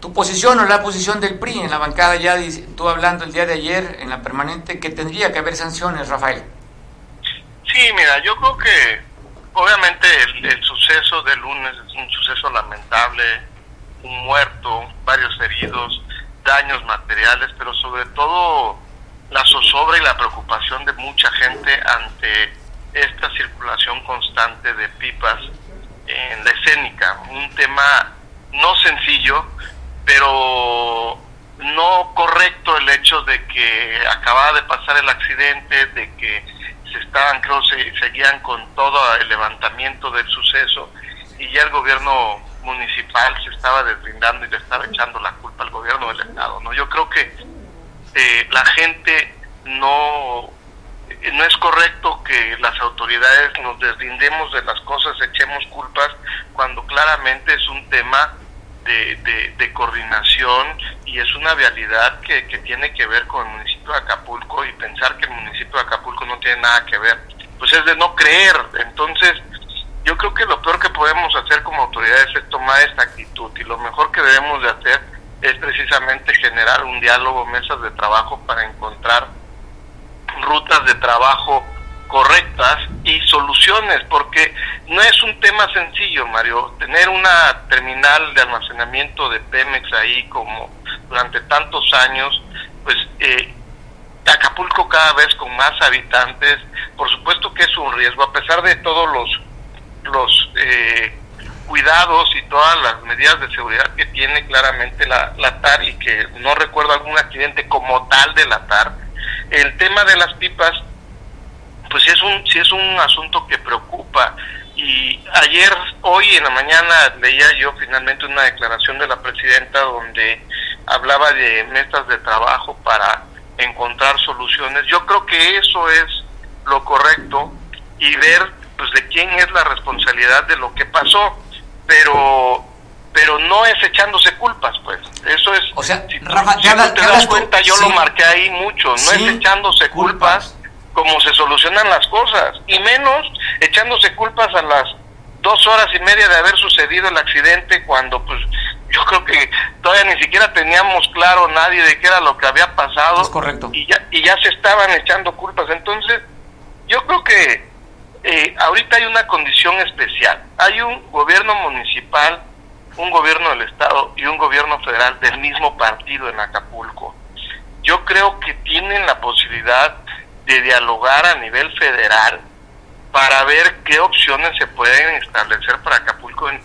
Tu posición o la posición del PRI en la bancada, ya tú hablando el día de ayer en la permanente, que tendría que haber sanciones, Rafael. Sí, mira, yo creo que obviamente el, suceso de lunes es un suceso lamentable, un muerto, varios heridos, daños materiales, pero sobre todo la zozobra y la preocupación de mucha gente ante esta circulación constante de pipas en la escénica, un tema no sencillo, pero no correcto el hecho de que acababa de pasar el accidente, de que se estaban, creo, se, seguían con todo el levantamiento del suceso y ya el gobierno municipal se estaba deslindando y le estaba echando la culpa al gobierno del estado. no Yo creo que eh, la gente no no es correcto que las autoridades nos deslindemos de las cosas, echemos culpas, cuando claramente es un tema de, de, coordinación y es una vialidad que, que, tiene que ver con el municipio de Acapulco y pensar que el municipio de Acapulco no tiene nada que ver, pues es de no creer. Entonces, yo creo que lo peor que podemos hacer como autoridades es tomar esta actitud y lo mejor que debemos de hacer es precisamente generar un diálogo, mesas de trabajo para encontrar rutas de trabajo correctas y soluciones, porque no es un tema sencillo, Mario. Tener una terminal de almacenamiento de Pemex ahí como durante tantos años, pues eh, Acapulco cada vez con más habitantes, por supuesto que es un riesgo, a pesar de todos los, los eh, cuidados y todas las medidas de seguridad que tiene claramente la, la TAR y que no recuerdo algún accidente como tal de la TAR. El tema de las pipas pues sí es un sí es un asunto que preocupa. Y ayer hoy en la mañana leía yo finalmente una declaración de la presidenta donde hablaba de metas de trabajo para encontrar soluciones. Yo creo que eso es lo correcto y ver pues de quién es la responsabilidad de lo que pasó pero pero no es echándose culpas pues. Eso es o sea si, te das cuenta yo lo marqué ahí mucho. No es echándose culpas. cómo se solucionan las cosas, y menos echándose culpas a las dos horas y media de haber sucedido el accidente cuando pues yo creo que todavía ni siquiera teníamos claro nadie de qué era lo que había pasado es correcto. y ya y ya se estaban echando culpas. Entonces yo creo que eh, ahorita hay una condición especial. Hay un gobierno municipal un gobierno del estado y un gobierno federal del mismo partido en Acapulco. Yo creo que tienen la posibilidad de dialogar a nivel federal para ver qué opciones se pueden establecer para Acapulco en,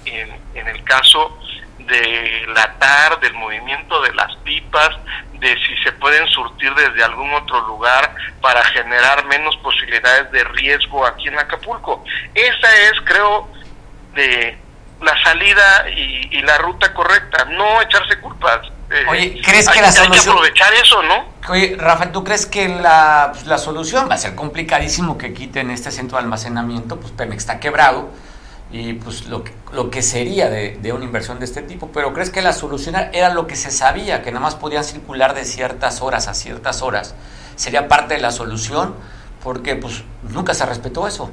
en, el caso de la TAR, del movimiento de las pipas, de si se pueden surtir desde algún otro lugar para generar menos posibilidades de riesgo aquí en Acapulco. Esa es, creo, de la salida y, y la ruta correcta, no echarse culpas. Eh, Oye, ¿crees que la solución... Hay que aprovechar eso, ¿no? Oye, Rafa, ¿tú crees que la, la, solución va a ser complicadísimo que quiten este centro de almacenamiento? Pues Pemex está quebrado y pues lo que, lo que sería de, una inversión de este tipo, pero ¿crees que la solución era lo que se sabía, que nada más podían circular de ciertas horas a ciertas horas? ¿Sería parte de la solución? Porque pues nunca se respetó eso.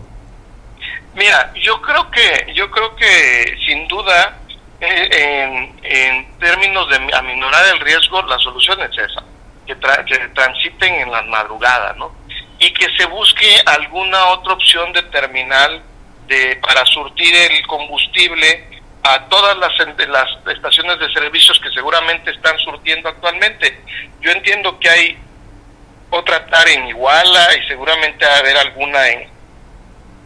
Mira, yo creo que, yo creo que sin duda en, en, términos de aminorar el riesgo, la solución es esa, que, que transiten en las madrugadas, ¿no? Y que se busque alguna otra opción de terminal de, para surtir el combustible a todas las, estaciones de servicios que seguramente están surtiendo actualmente. Yo entiendo que hay otra TAR en Iguala y seguramente va a haber alguna en,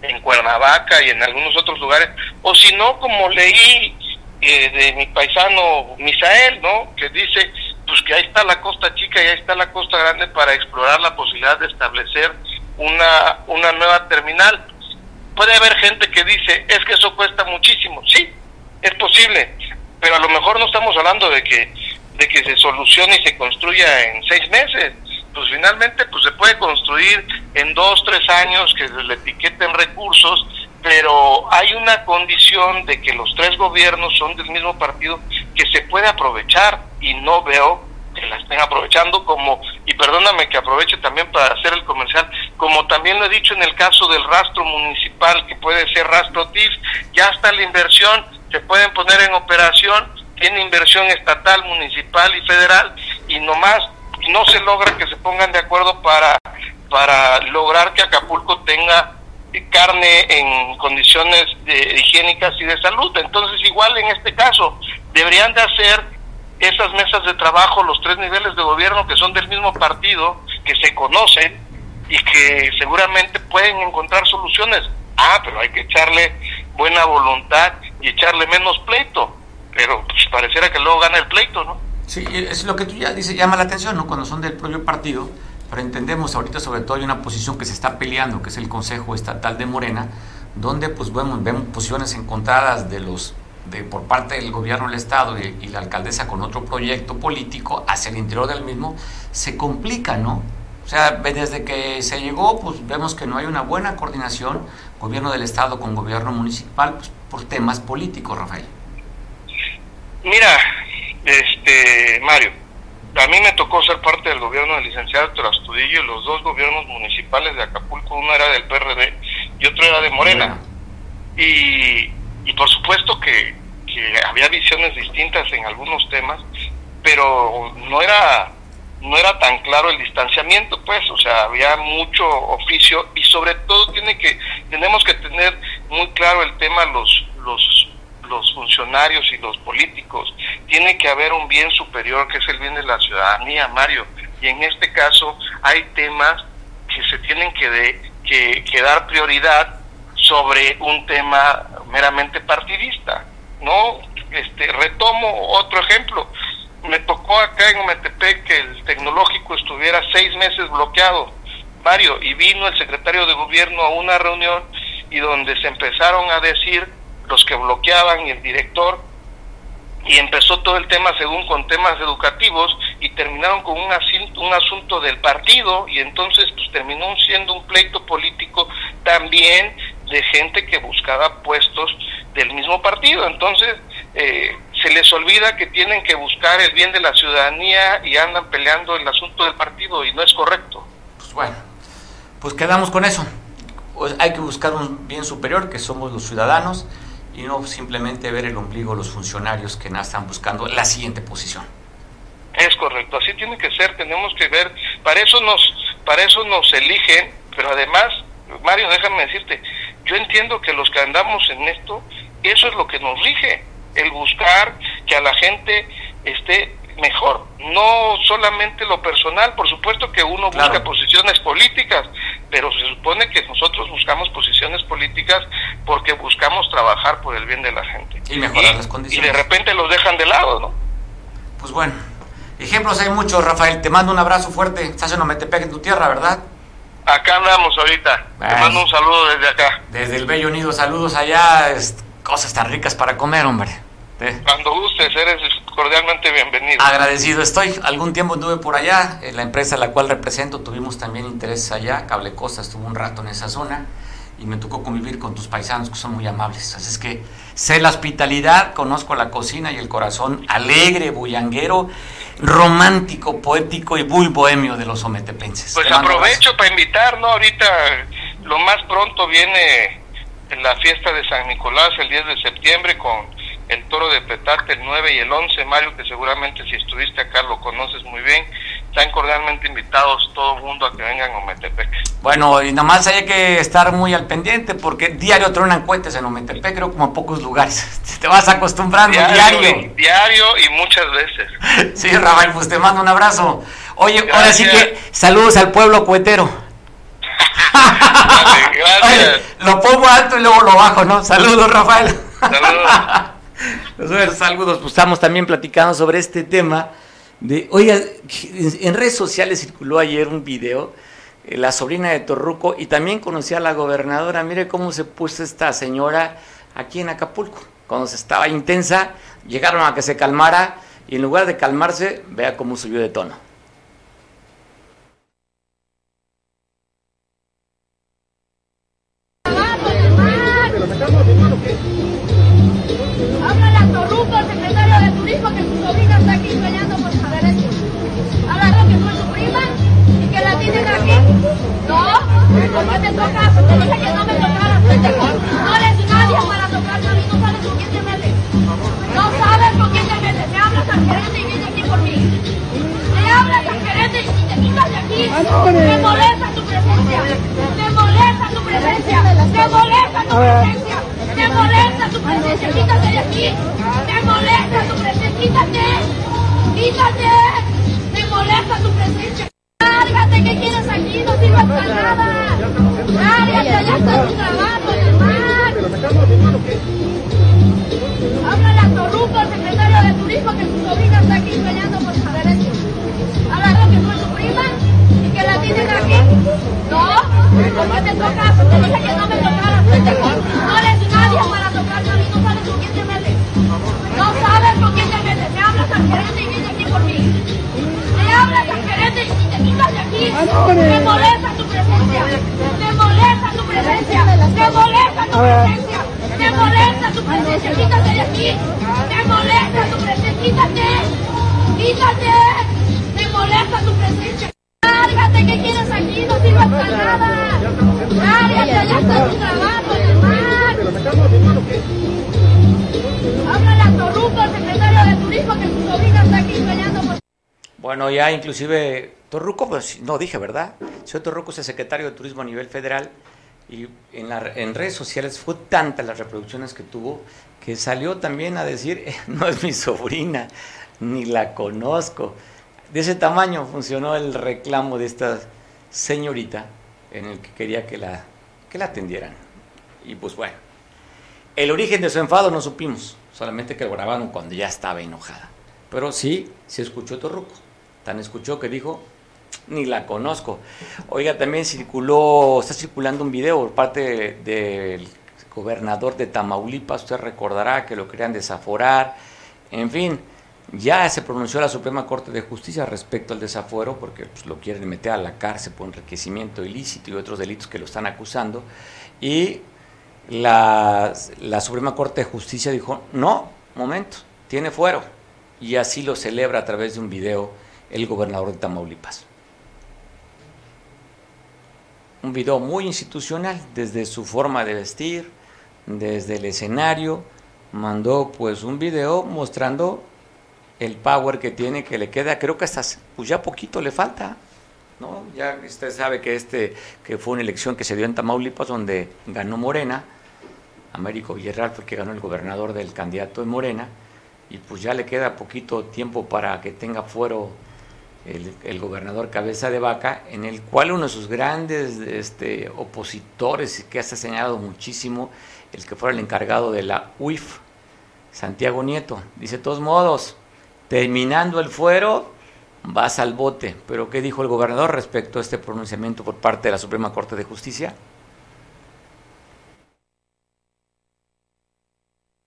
en Cuernavaca y en algunos otros lugares, o si no, como leí eh, de mi paisano Misael, ¿no? Que dice, pues que ahí está la costa chica y ahí está la costa grande para explorar la posibilidad de establecer una, una nueva terminal. Puede haber gente que dice, es que eso cuesta muchísimo. Sí, es posible, pero a lo mejor no estamos hablando de que, de que se solucione y se construya en seis meses. Pues finalmente pues se puede construir en dos, tres años que le etiqueten recursos pero hay una condición de que los tres gobiernos son del mismo partido que se puede aprovechar y no veo que las estén aprovechando como, y perdóname que aproveche también para hacer el comercial, como también lo he dicho en el caso del rastro municipal, que puede ser rastro TIF, ya está la inversión, se pueden poner en operación, tiene inversión estatal, municipal y federal, y nomás no se logra que se pongan de acuerdo para, para lograr que Acapulco tenga carne en condiciones de, higiénicas y de salud. Entonces, igual en este caso, deberían de hacer esas mesas de trabajo los tres niveles de gobierno que son del mismo partido, que se conocen y que seguramente pueden encontrar soluciones. Ah, pero hay que echarle buena voluntad y echarle menos pleito. Pero pues, pareciera que luego gana el pleito, ¿no? Sí, es lo que tú ya dices, llama la atención, ¿no? Cuando son del propio partido, pero entendemos ahorita sobre todo hay una posición que se está peleando, que es el Consejo Estatal de Morena, donde pues vemos, vemos posiciones encontradas de los de, por parte del gobierno del Estado y, y, la alcaldesa con otro proyecto político hacia el interior del mismo, se complica, ¿no? O sea, desde que se llegó, pues vemos que no hay una buena coordinación, gobierno del Estado con gobierno municipal, pues, por temas políticos, Rafael. Mira, este, Mario, a mí me tocó ser parte del gobierno del licenciado Trastudillo y los dos gobiernos municipales de Acapulco, uno era del PRD y otro era de Morena. Y, y por supuesto que, que había visiones distintas en algunos temas, pero no era no era tan claro el distanciamiento, pues, o sea, había mucho oficio y sobre todo tiene que tenemos que tener muy claro el tema los los los funcionarios y los políticos. Tiene que haber un bien superior que es el bien de la ciudadanía, Mario. Y en este caso hay temas que se tienen que, de, que, que dar prioridad sobre un tema meramente partidista. No, este, retomo otro ejemplo. Me tocó acá en Ometepec que el tecnológico estuviera seis meses bloqueado, Mario, y vino el secretario de gobierno a una reunión y donde se empezaron a decir los que bloqueaban y el director y empezó todo el tema según con temas educativos y terminaron con un asunto, un asunto del partido y entonces pues terminó siendo un pleito político también de gente que buscaba puestos del mismo partido. Entonces eh, se les olvida que tienen que buscar el bien de la ciudadanía y andan peleando el asunto del partido y no es correcto. Pues bueno pues quedamos con eso. Pues hay que buscar un bien superior que somos los ciudadanos y no simplemente ver el ombligo de los funcionarios que están buscando la siguiente posición. Es correcto, así tiene que ser, tenemos que ver, para eso nos, para eso nos eligen, pero además, Mario, déjame decirte, yo entiendo que los que andamos en esto, eso es lo que nos rige, el buscar que a la gente esté mejor, no solamente lo personal, por supuesto que uno busca claro. posiciones políticas, pero se supone que nosotros buscamos posiciones políticas porque buscamos trabajar por el bien de la gente. Y mejorar y, las condiciones. Y de repente los dejan de lado, ¿no? Pues bueno, ejemplos hay muchos, Rafael, te mando un abrazo fuerte, estás en Ometepec, en tu tierra, ¿verdad? Acá andamos ahorita, te mando un saludo desde acá. Desde el Bello Unido, saludos allá, es, cosas tan ricas para comer, hombre. ¿Eh? Cuando gustes, eres cordialmente bienvenido. Agradecido estoy. Algún tiempo anduve por allá. En la empresa a la cual represento tuvimos también intereses allá. Cable Costa estuvo un rato en esa zona y me tocó convivir con tus paisanos que son muy amables. Así es que sé la hospitalidad, conozco la cocina y el corazón alegre, bullanguero, romántico, poético y muy bohemio de los ometepenses. Pues aprovecho para invitar, ¿no? Ahorita lo más pronto viene la fiesta de San Nicolás el 10 de septiembre con el toro de Petate, el 9 y el 11, Mario, que seguramente si estuviste acá lo conoces muy bien. Están cordialmente invitados todo el mundo a que vengan a Ometepec. Bueno, y nada más hay que estar muy al pendiente porque diario tronan cohetes en Ometepec, creo como en pocos lugares. Te vas acostumbrando diario. Diario, y, diario y muchas veces. sí, Rafael, pues te mando un abrazo. Oye, gracias. ahora sí que saludos al pueblo cuetero. gracias, gracias. Oye, lo pongo alto y luego lo bajo, ¿no? Saludos, Rafael. Saludos. Saludos, pues estamos también platicando sobre este tema de, oiga, en redes sociales circuló ayer un video, la sobrina de Torruco, y también conocí a la gobernadora, mire cómo se puso esta señora aquí en Acapulco, cuando se estaba intensa, llegaron a que se calmara, y en lugar de calmarse, vea cómo subió de tono. tocas? Te dije que no me tocaras, eres nadie para tocarme a mí, no sabes con quién te metes. No sabes con quién te metes. Me hablas al gerente y vienes aquí por mí. Me hablas al gerente y te quitas de aquí. Me molesta tu presencia. Me molesta tu presencia. Me molesta tu presencia. Me molesta tu presencia. Quítate de aquí. Me molesta tu presencia. Quítate. Quítate. Me molesta tu presencia. Lárgate, ¿qué quieres aquí? No sirves para nada. Lárgate, allá está tu trabajo, hermano. Háblale a Torruco, el secretario de Turismo, que su sobrina está aquí peleando por sus derechos. Háblale que fue su prima y que la tienen aquí. No, ¿por qué te tocas? Te dije que no me tocaras, aquí. Me molesta tu presencia. Me molesta tu presencia. Me molesta tu presencia. Me molesta tu presencia. Quítate de aquí. Me molesta tu presencia. Quítate. Quítate. Me molesta tu presencia. Lárgate, ¿qué quieres aquí? No sirves para nada. Lárgate, allá está tu trabajo, hermano. Háblale a Torruco, el secretario de Turismo, que su sobrina está aquí peleando por Bueno, ya inclusive Torruco, pues no dije, ¿verdad? Señor Torruco es el secretario de Turismo a nivel federal y en, redes sociales fue tanta las reproducciones que tuvo que salió también a decir, "Eh, no es mi sobrina, ni la conozco. De ese tamaño funcionó el reclamo de esta señorita en el que quería que la, que la atendieran. Y pues bueno, el origen de su enfado no supimos, solamente que lo grabaron cuando ya estaba enojada. Pero sí, se escuchó Torruco. Tan escuchó que dijo, ni la conozco. Oiga, también circuló, está circulando un video por parte del gobernador de Tamaulipas. Usted recordará que lo querían desaforar. En fin, ya se pronunció la Suprema Corte de Justicia respecto al desafuero, porque pues, lo quieren meter a la cárcel por enriquecimiento ilícito y otros delitos que lo están acusando. Y la, la Suprema Corte de Justicia dijo, no, momento, tiene fuero. Y así lo celebra a través de un video el gobernador de Tamaulipas. Un video muy institucional, desde su forma de vestir, desde el escenario, mandó pues un video mostrando el power que tiene, que le queda, creo que hasta pues ya poquito le falta, ¿no? Ya usted sabe que este que fue una elección que se dio en Tamaulipas donde ganó Morena, Américo Villarreal fue que ganó el gobernador del candidato de Morena y pues ya le queda poquito tiempo para que tenga fuero el, gobernador Cabeza de Vaca, en el cual uno de sus grandes este, opositores que ha señalado muchísimo, el que fuera el encargado de la UIF, Santiago Nieto, dice, de todos modos, terminando el fuero, vas al bote. Pero ¿qué dijo el gobernador respecto a este pronunciamiento por parte de la Suprema Corte de Justicia?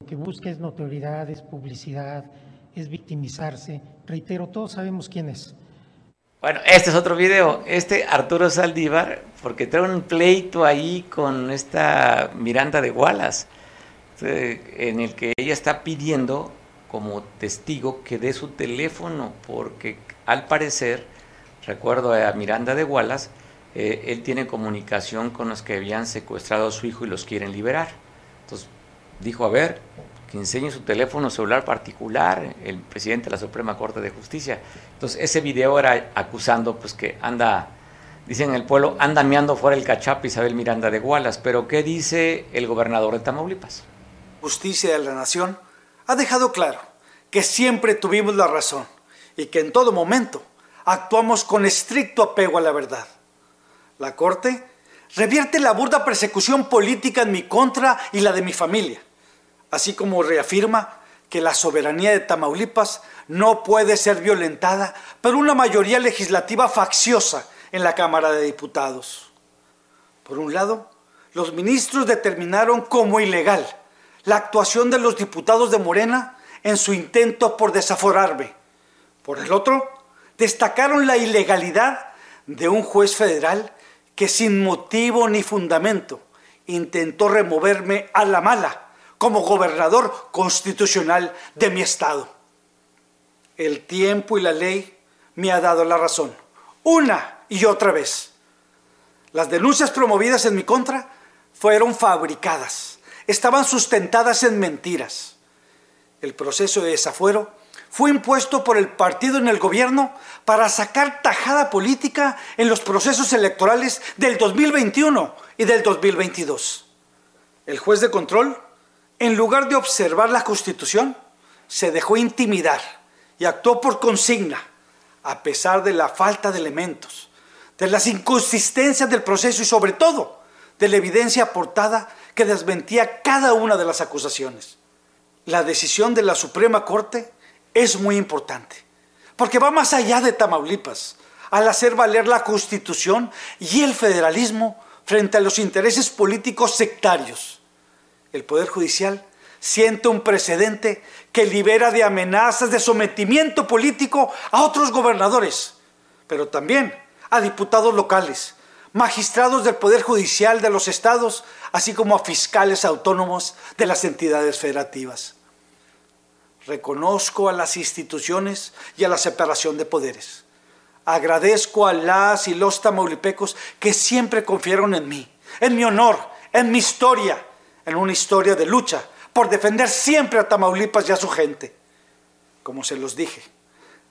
que busca es notoriedad, es publicidad, es victimizarse. Reitero, todos sabemos quién es. Bueno, este es otro video. Este Arturo Saldívar, porque trae un pleito ahí con esta Miranda de Wallace, eh, en el que ella está pidiendo como testigo que dé su teléfono, porque al parecer, recuerdo a Miranda de Wallace, eh, él tiene comunicación con los que habían secuestrado a su hijo y los quieren liberar. Entonces dijo, a ver, que enseñe su teléfono celular particular, el presidente de la Suprema Corte de Justicia. Entonces, ese video era acusando pues que anda, dicen en el pueblo, anda meando fuera el cachapo Isabel Miranda de Gualas. Pero, ¿qué dice el gobernador de Tamaulipas? Justicia de la Nación ha dejado claro que siempre tuvimos la razón y que en todo momento actuamos con estricto apego a la verdad. La Corte revierte la burda persecución política en mi contra y la de mi familia, así como reafirma que la soberanía de Tamaulipas no puede ser violentada por una mayoría legislativa facciosa en la Cámara de Diputados. Por un lado, los ministros determinaron como ilegal la actuación de los diputados de Morena en su intento por desaforarme. Por el otro, destacaron la ilegalidad de un juez federal que sin motivo ni fundamento intentó removerme a la mala como gobernador constitucional de mi estado. El tiempo y la ley me ha dado la razón, una y otra vez. Las denuncias promovidas en mi contra fueron fabricadas, estaban sustentadas en mentiras. El proceso de desafuero fue impuesto por el partido en el gobierno para sacar tajada política en los procesos electorales del 2021 y del 2022. El juez de control, en lugar de observar la Constitución, se dejó intimidar y actuó por consigna, a pesar de la falta de elementos, de las inconsistencias del proceso y sobre todo de la evidencia aportada que desmentía cada una de las acusaciones. La decisión de la Suprema Corte es muy importante, porque va más allá de Tamaulipas, al hacer valer la Constitución y el federalismo frente a los intereses políticos sectarios. El Poder Judicial siente un precedente que libera de amenazas de sometimiento político a otros gobernadores, pero también a diputados locales, magistrados del Poder Judicial de los estados, así como a fiscales autónomos de las entidades federativas. Reconozco a las instituciones y a la separación de poderes. Agradezco a las y los tamaulipecos que siempre confiaron en mí, en mi honor, en mi historia, en una historia de lucha por defender siempre a Tamaulipas y a su gente. Como se los dije,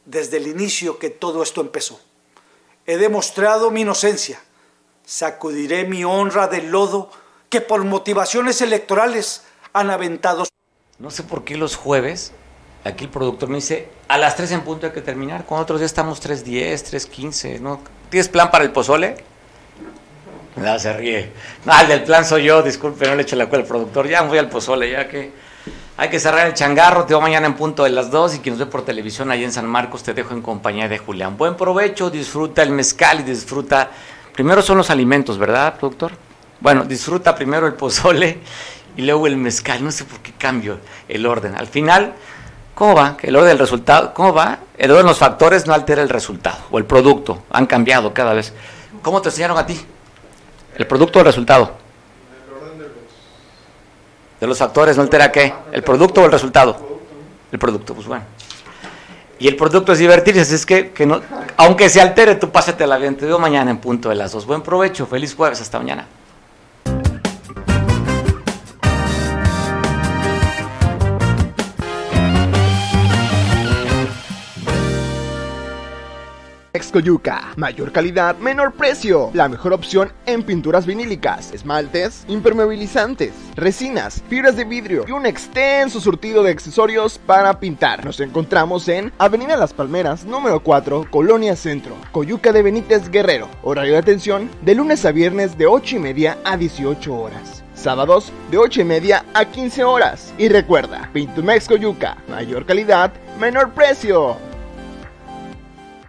desde el inicio que todo esto empezó. He demostrado mi inocencia. Sacudiré mi honra del lodo que por motivaciones electorales han aventado. No sé por qué los jueves aquí el productor me dice, a las 3 en punto hay que terminar, con otros días estamos 3.10, 3.15, ¿no? ¿Tienes plan para el pozole? No, se ríe. No, el del plan soy yo, disculpe, no le echo la cuenta al productor, ya me voy al pozole, ya que hay que cerrar el changarro, te veo mañana en punto de las 2 y quien nos ve por televisión ahí en San Marcos te dejo en compañía de Julián. Buen provecho, disfruta el mezcal y disfruta, primero son los alimentos, ¿verdad, productor? Bueno, disfruta primero el pozole y luego el mezcal, no sé por qué cambio el orden. Al final ¿Cómo va? El orden del resultado, ¿cómo va? El orden de los factores no altera el resultado o el producto. Han cambiado cada vez. ¿Cómo te enseñaron a ti? ¿El producto o el resultado? El de los... de los factores no altera qué? ¿El producto o el resultado? El producto, pues bueno. Y el producto es divertirse, es que, que no, aunque se altere, tú pásate la bien. Te veo mañana en punto de las dos. Buen provecho, feliz jueves, hasta mañana. Excoyuca. Mayor calidad, menor precio. La mejor opción en pinturas vinílicas, esmaltes, impermeabilizantes, resinas, fibras de vidrio y un extenso surtido de accesorios para pintar. Nos encontramos en Avenida Las Palmeras, número 4, Colonia Centro, Coyuca de Benítez Guerrero. Horario de atención de lunes a viernes de 8 y media a 18 horas sábados de 8 y media a 15 horas. Y recuerda, Pintumex Coyuca, mayor calidad, menor precio.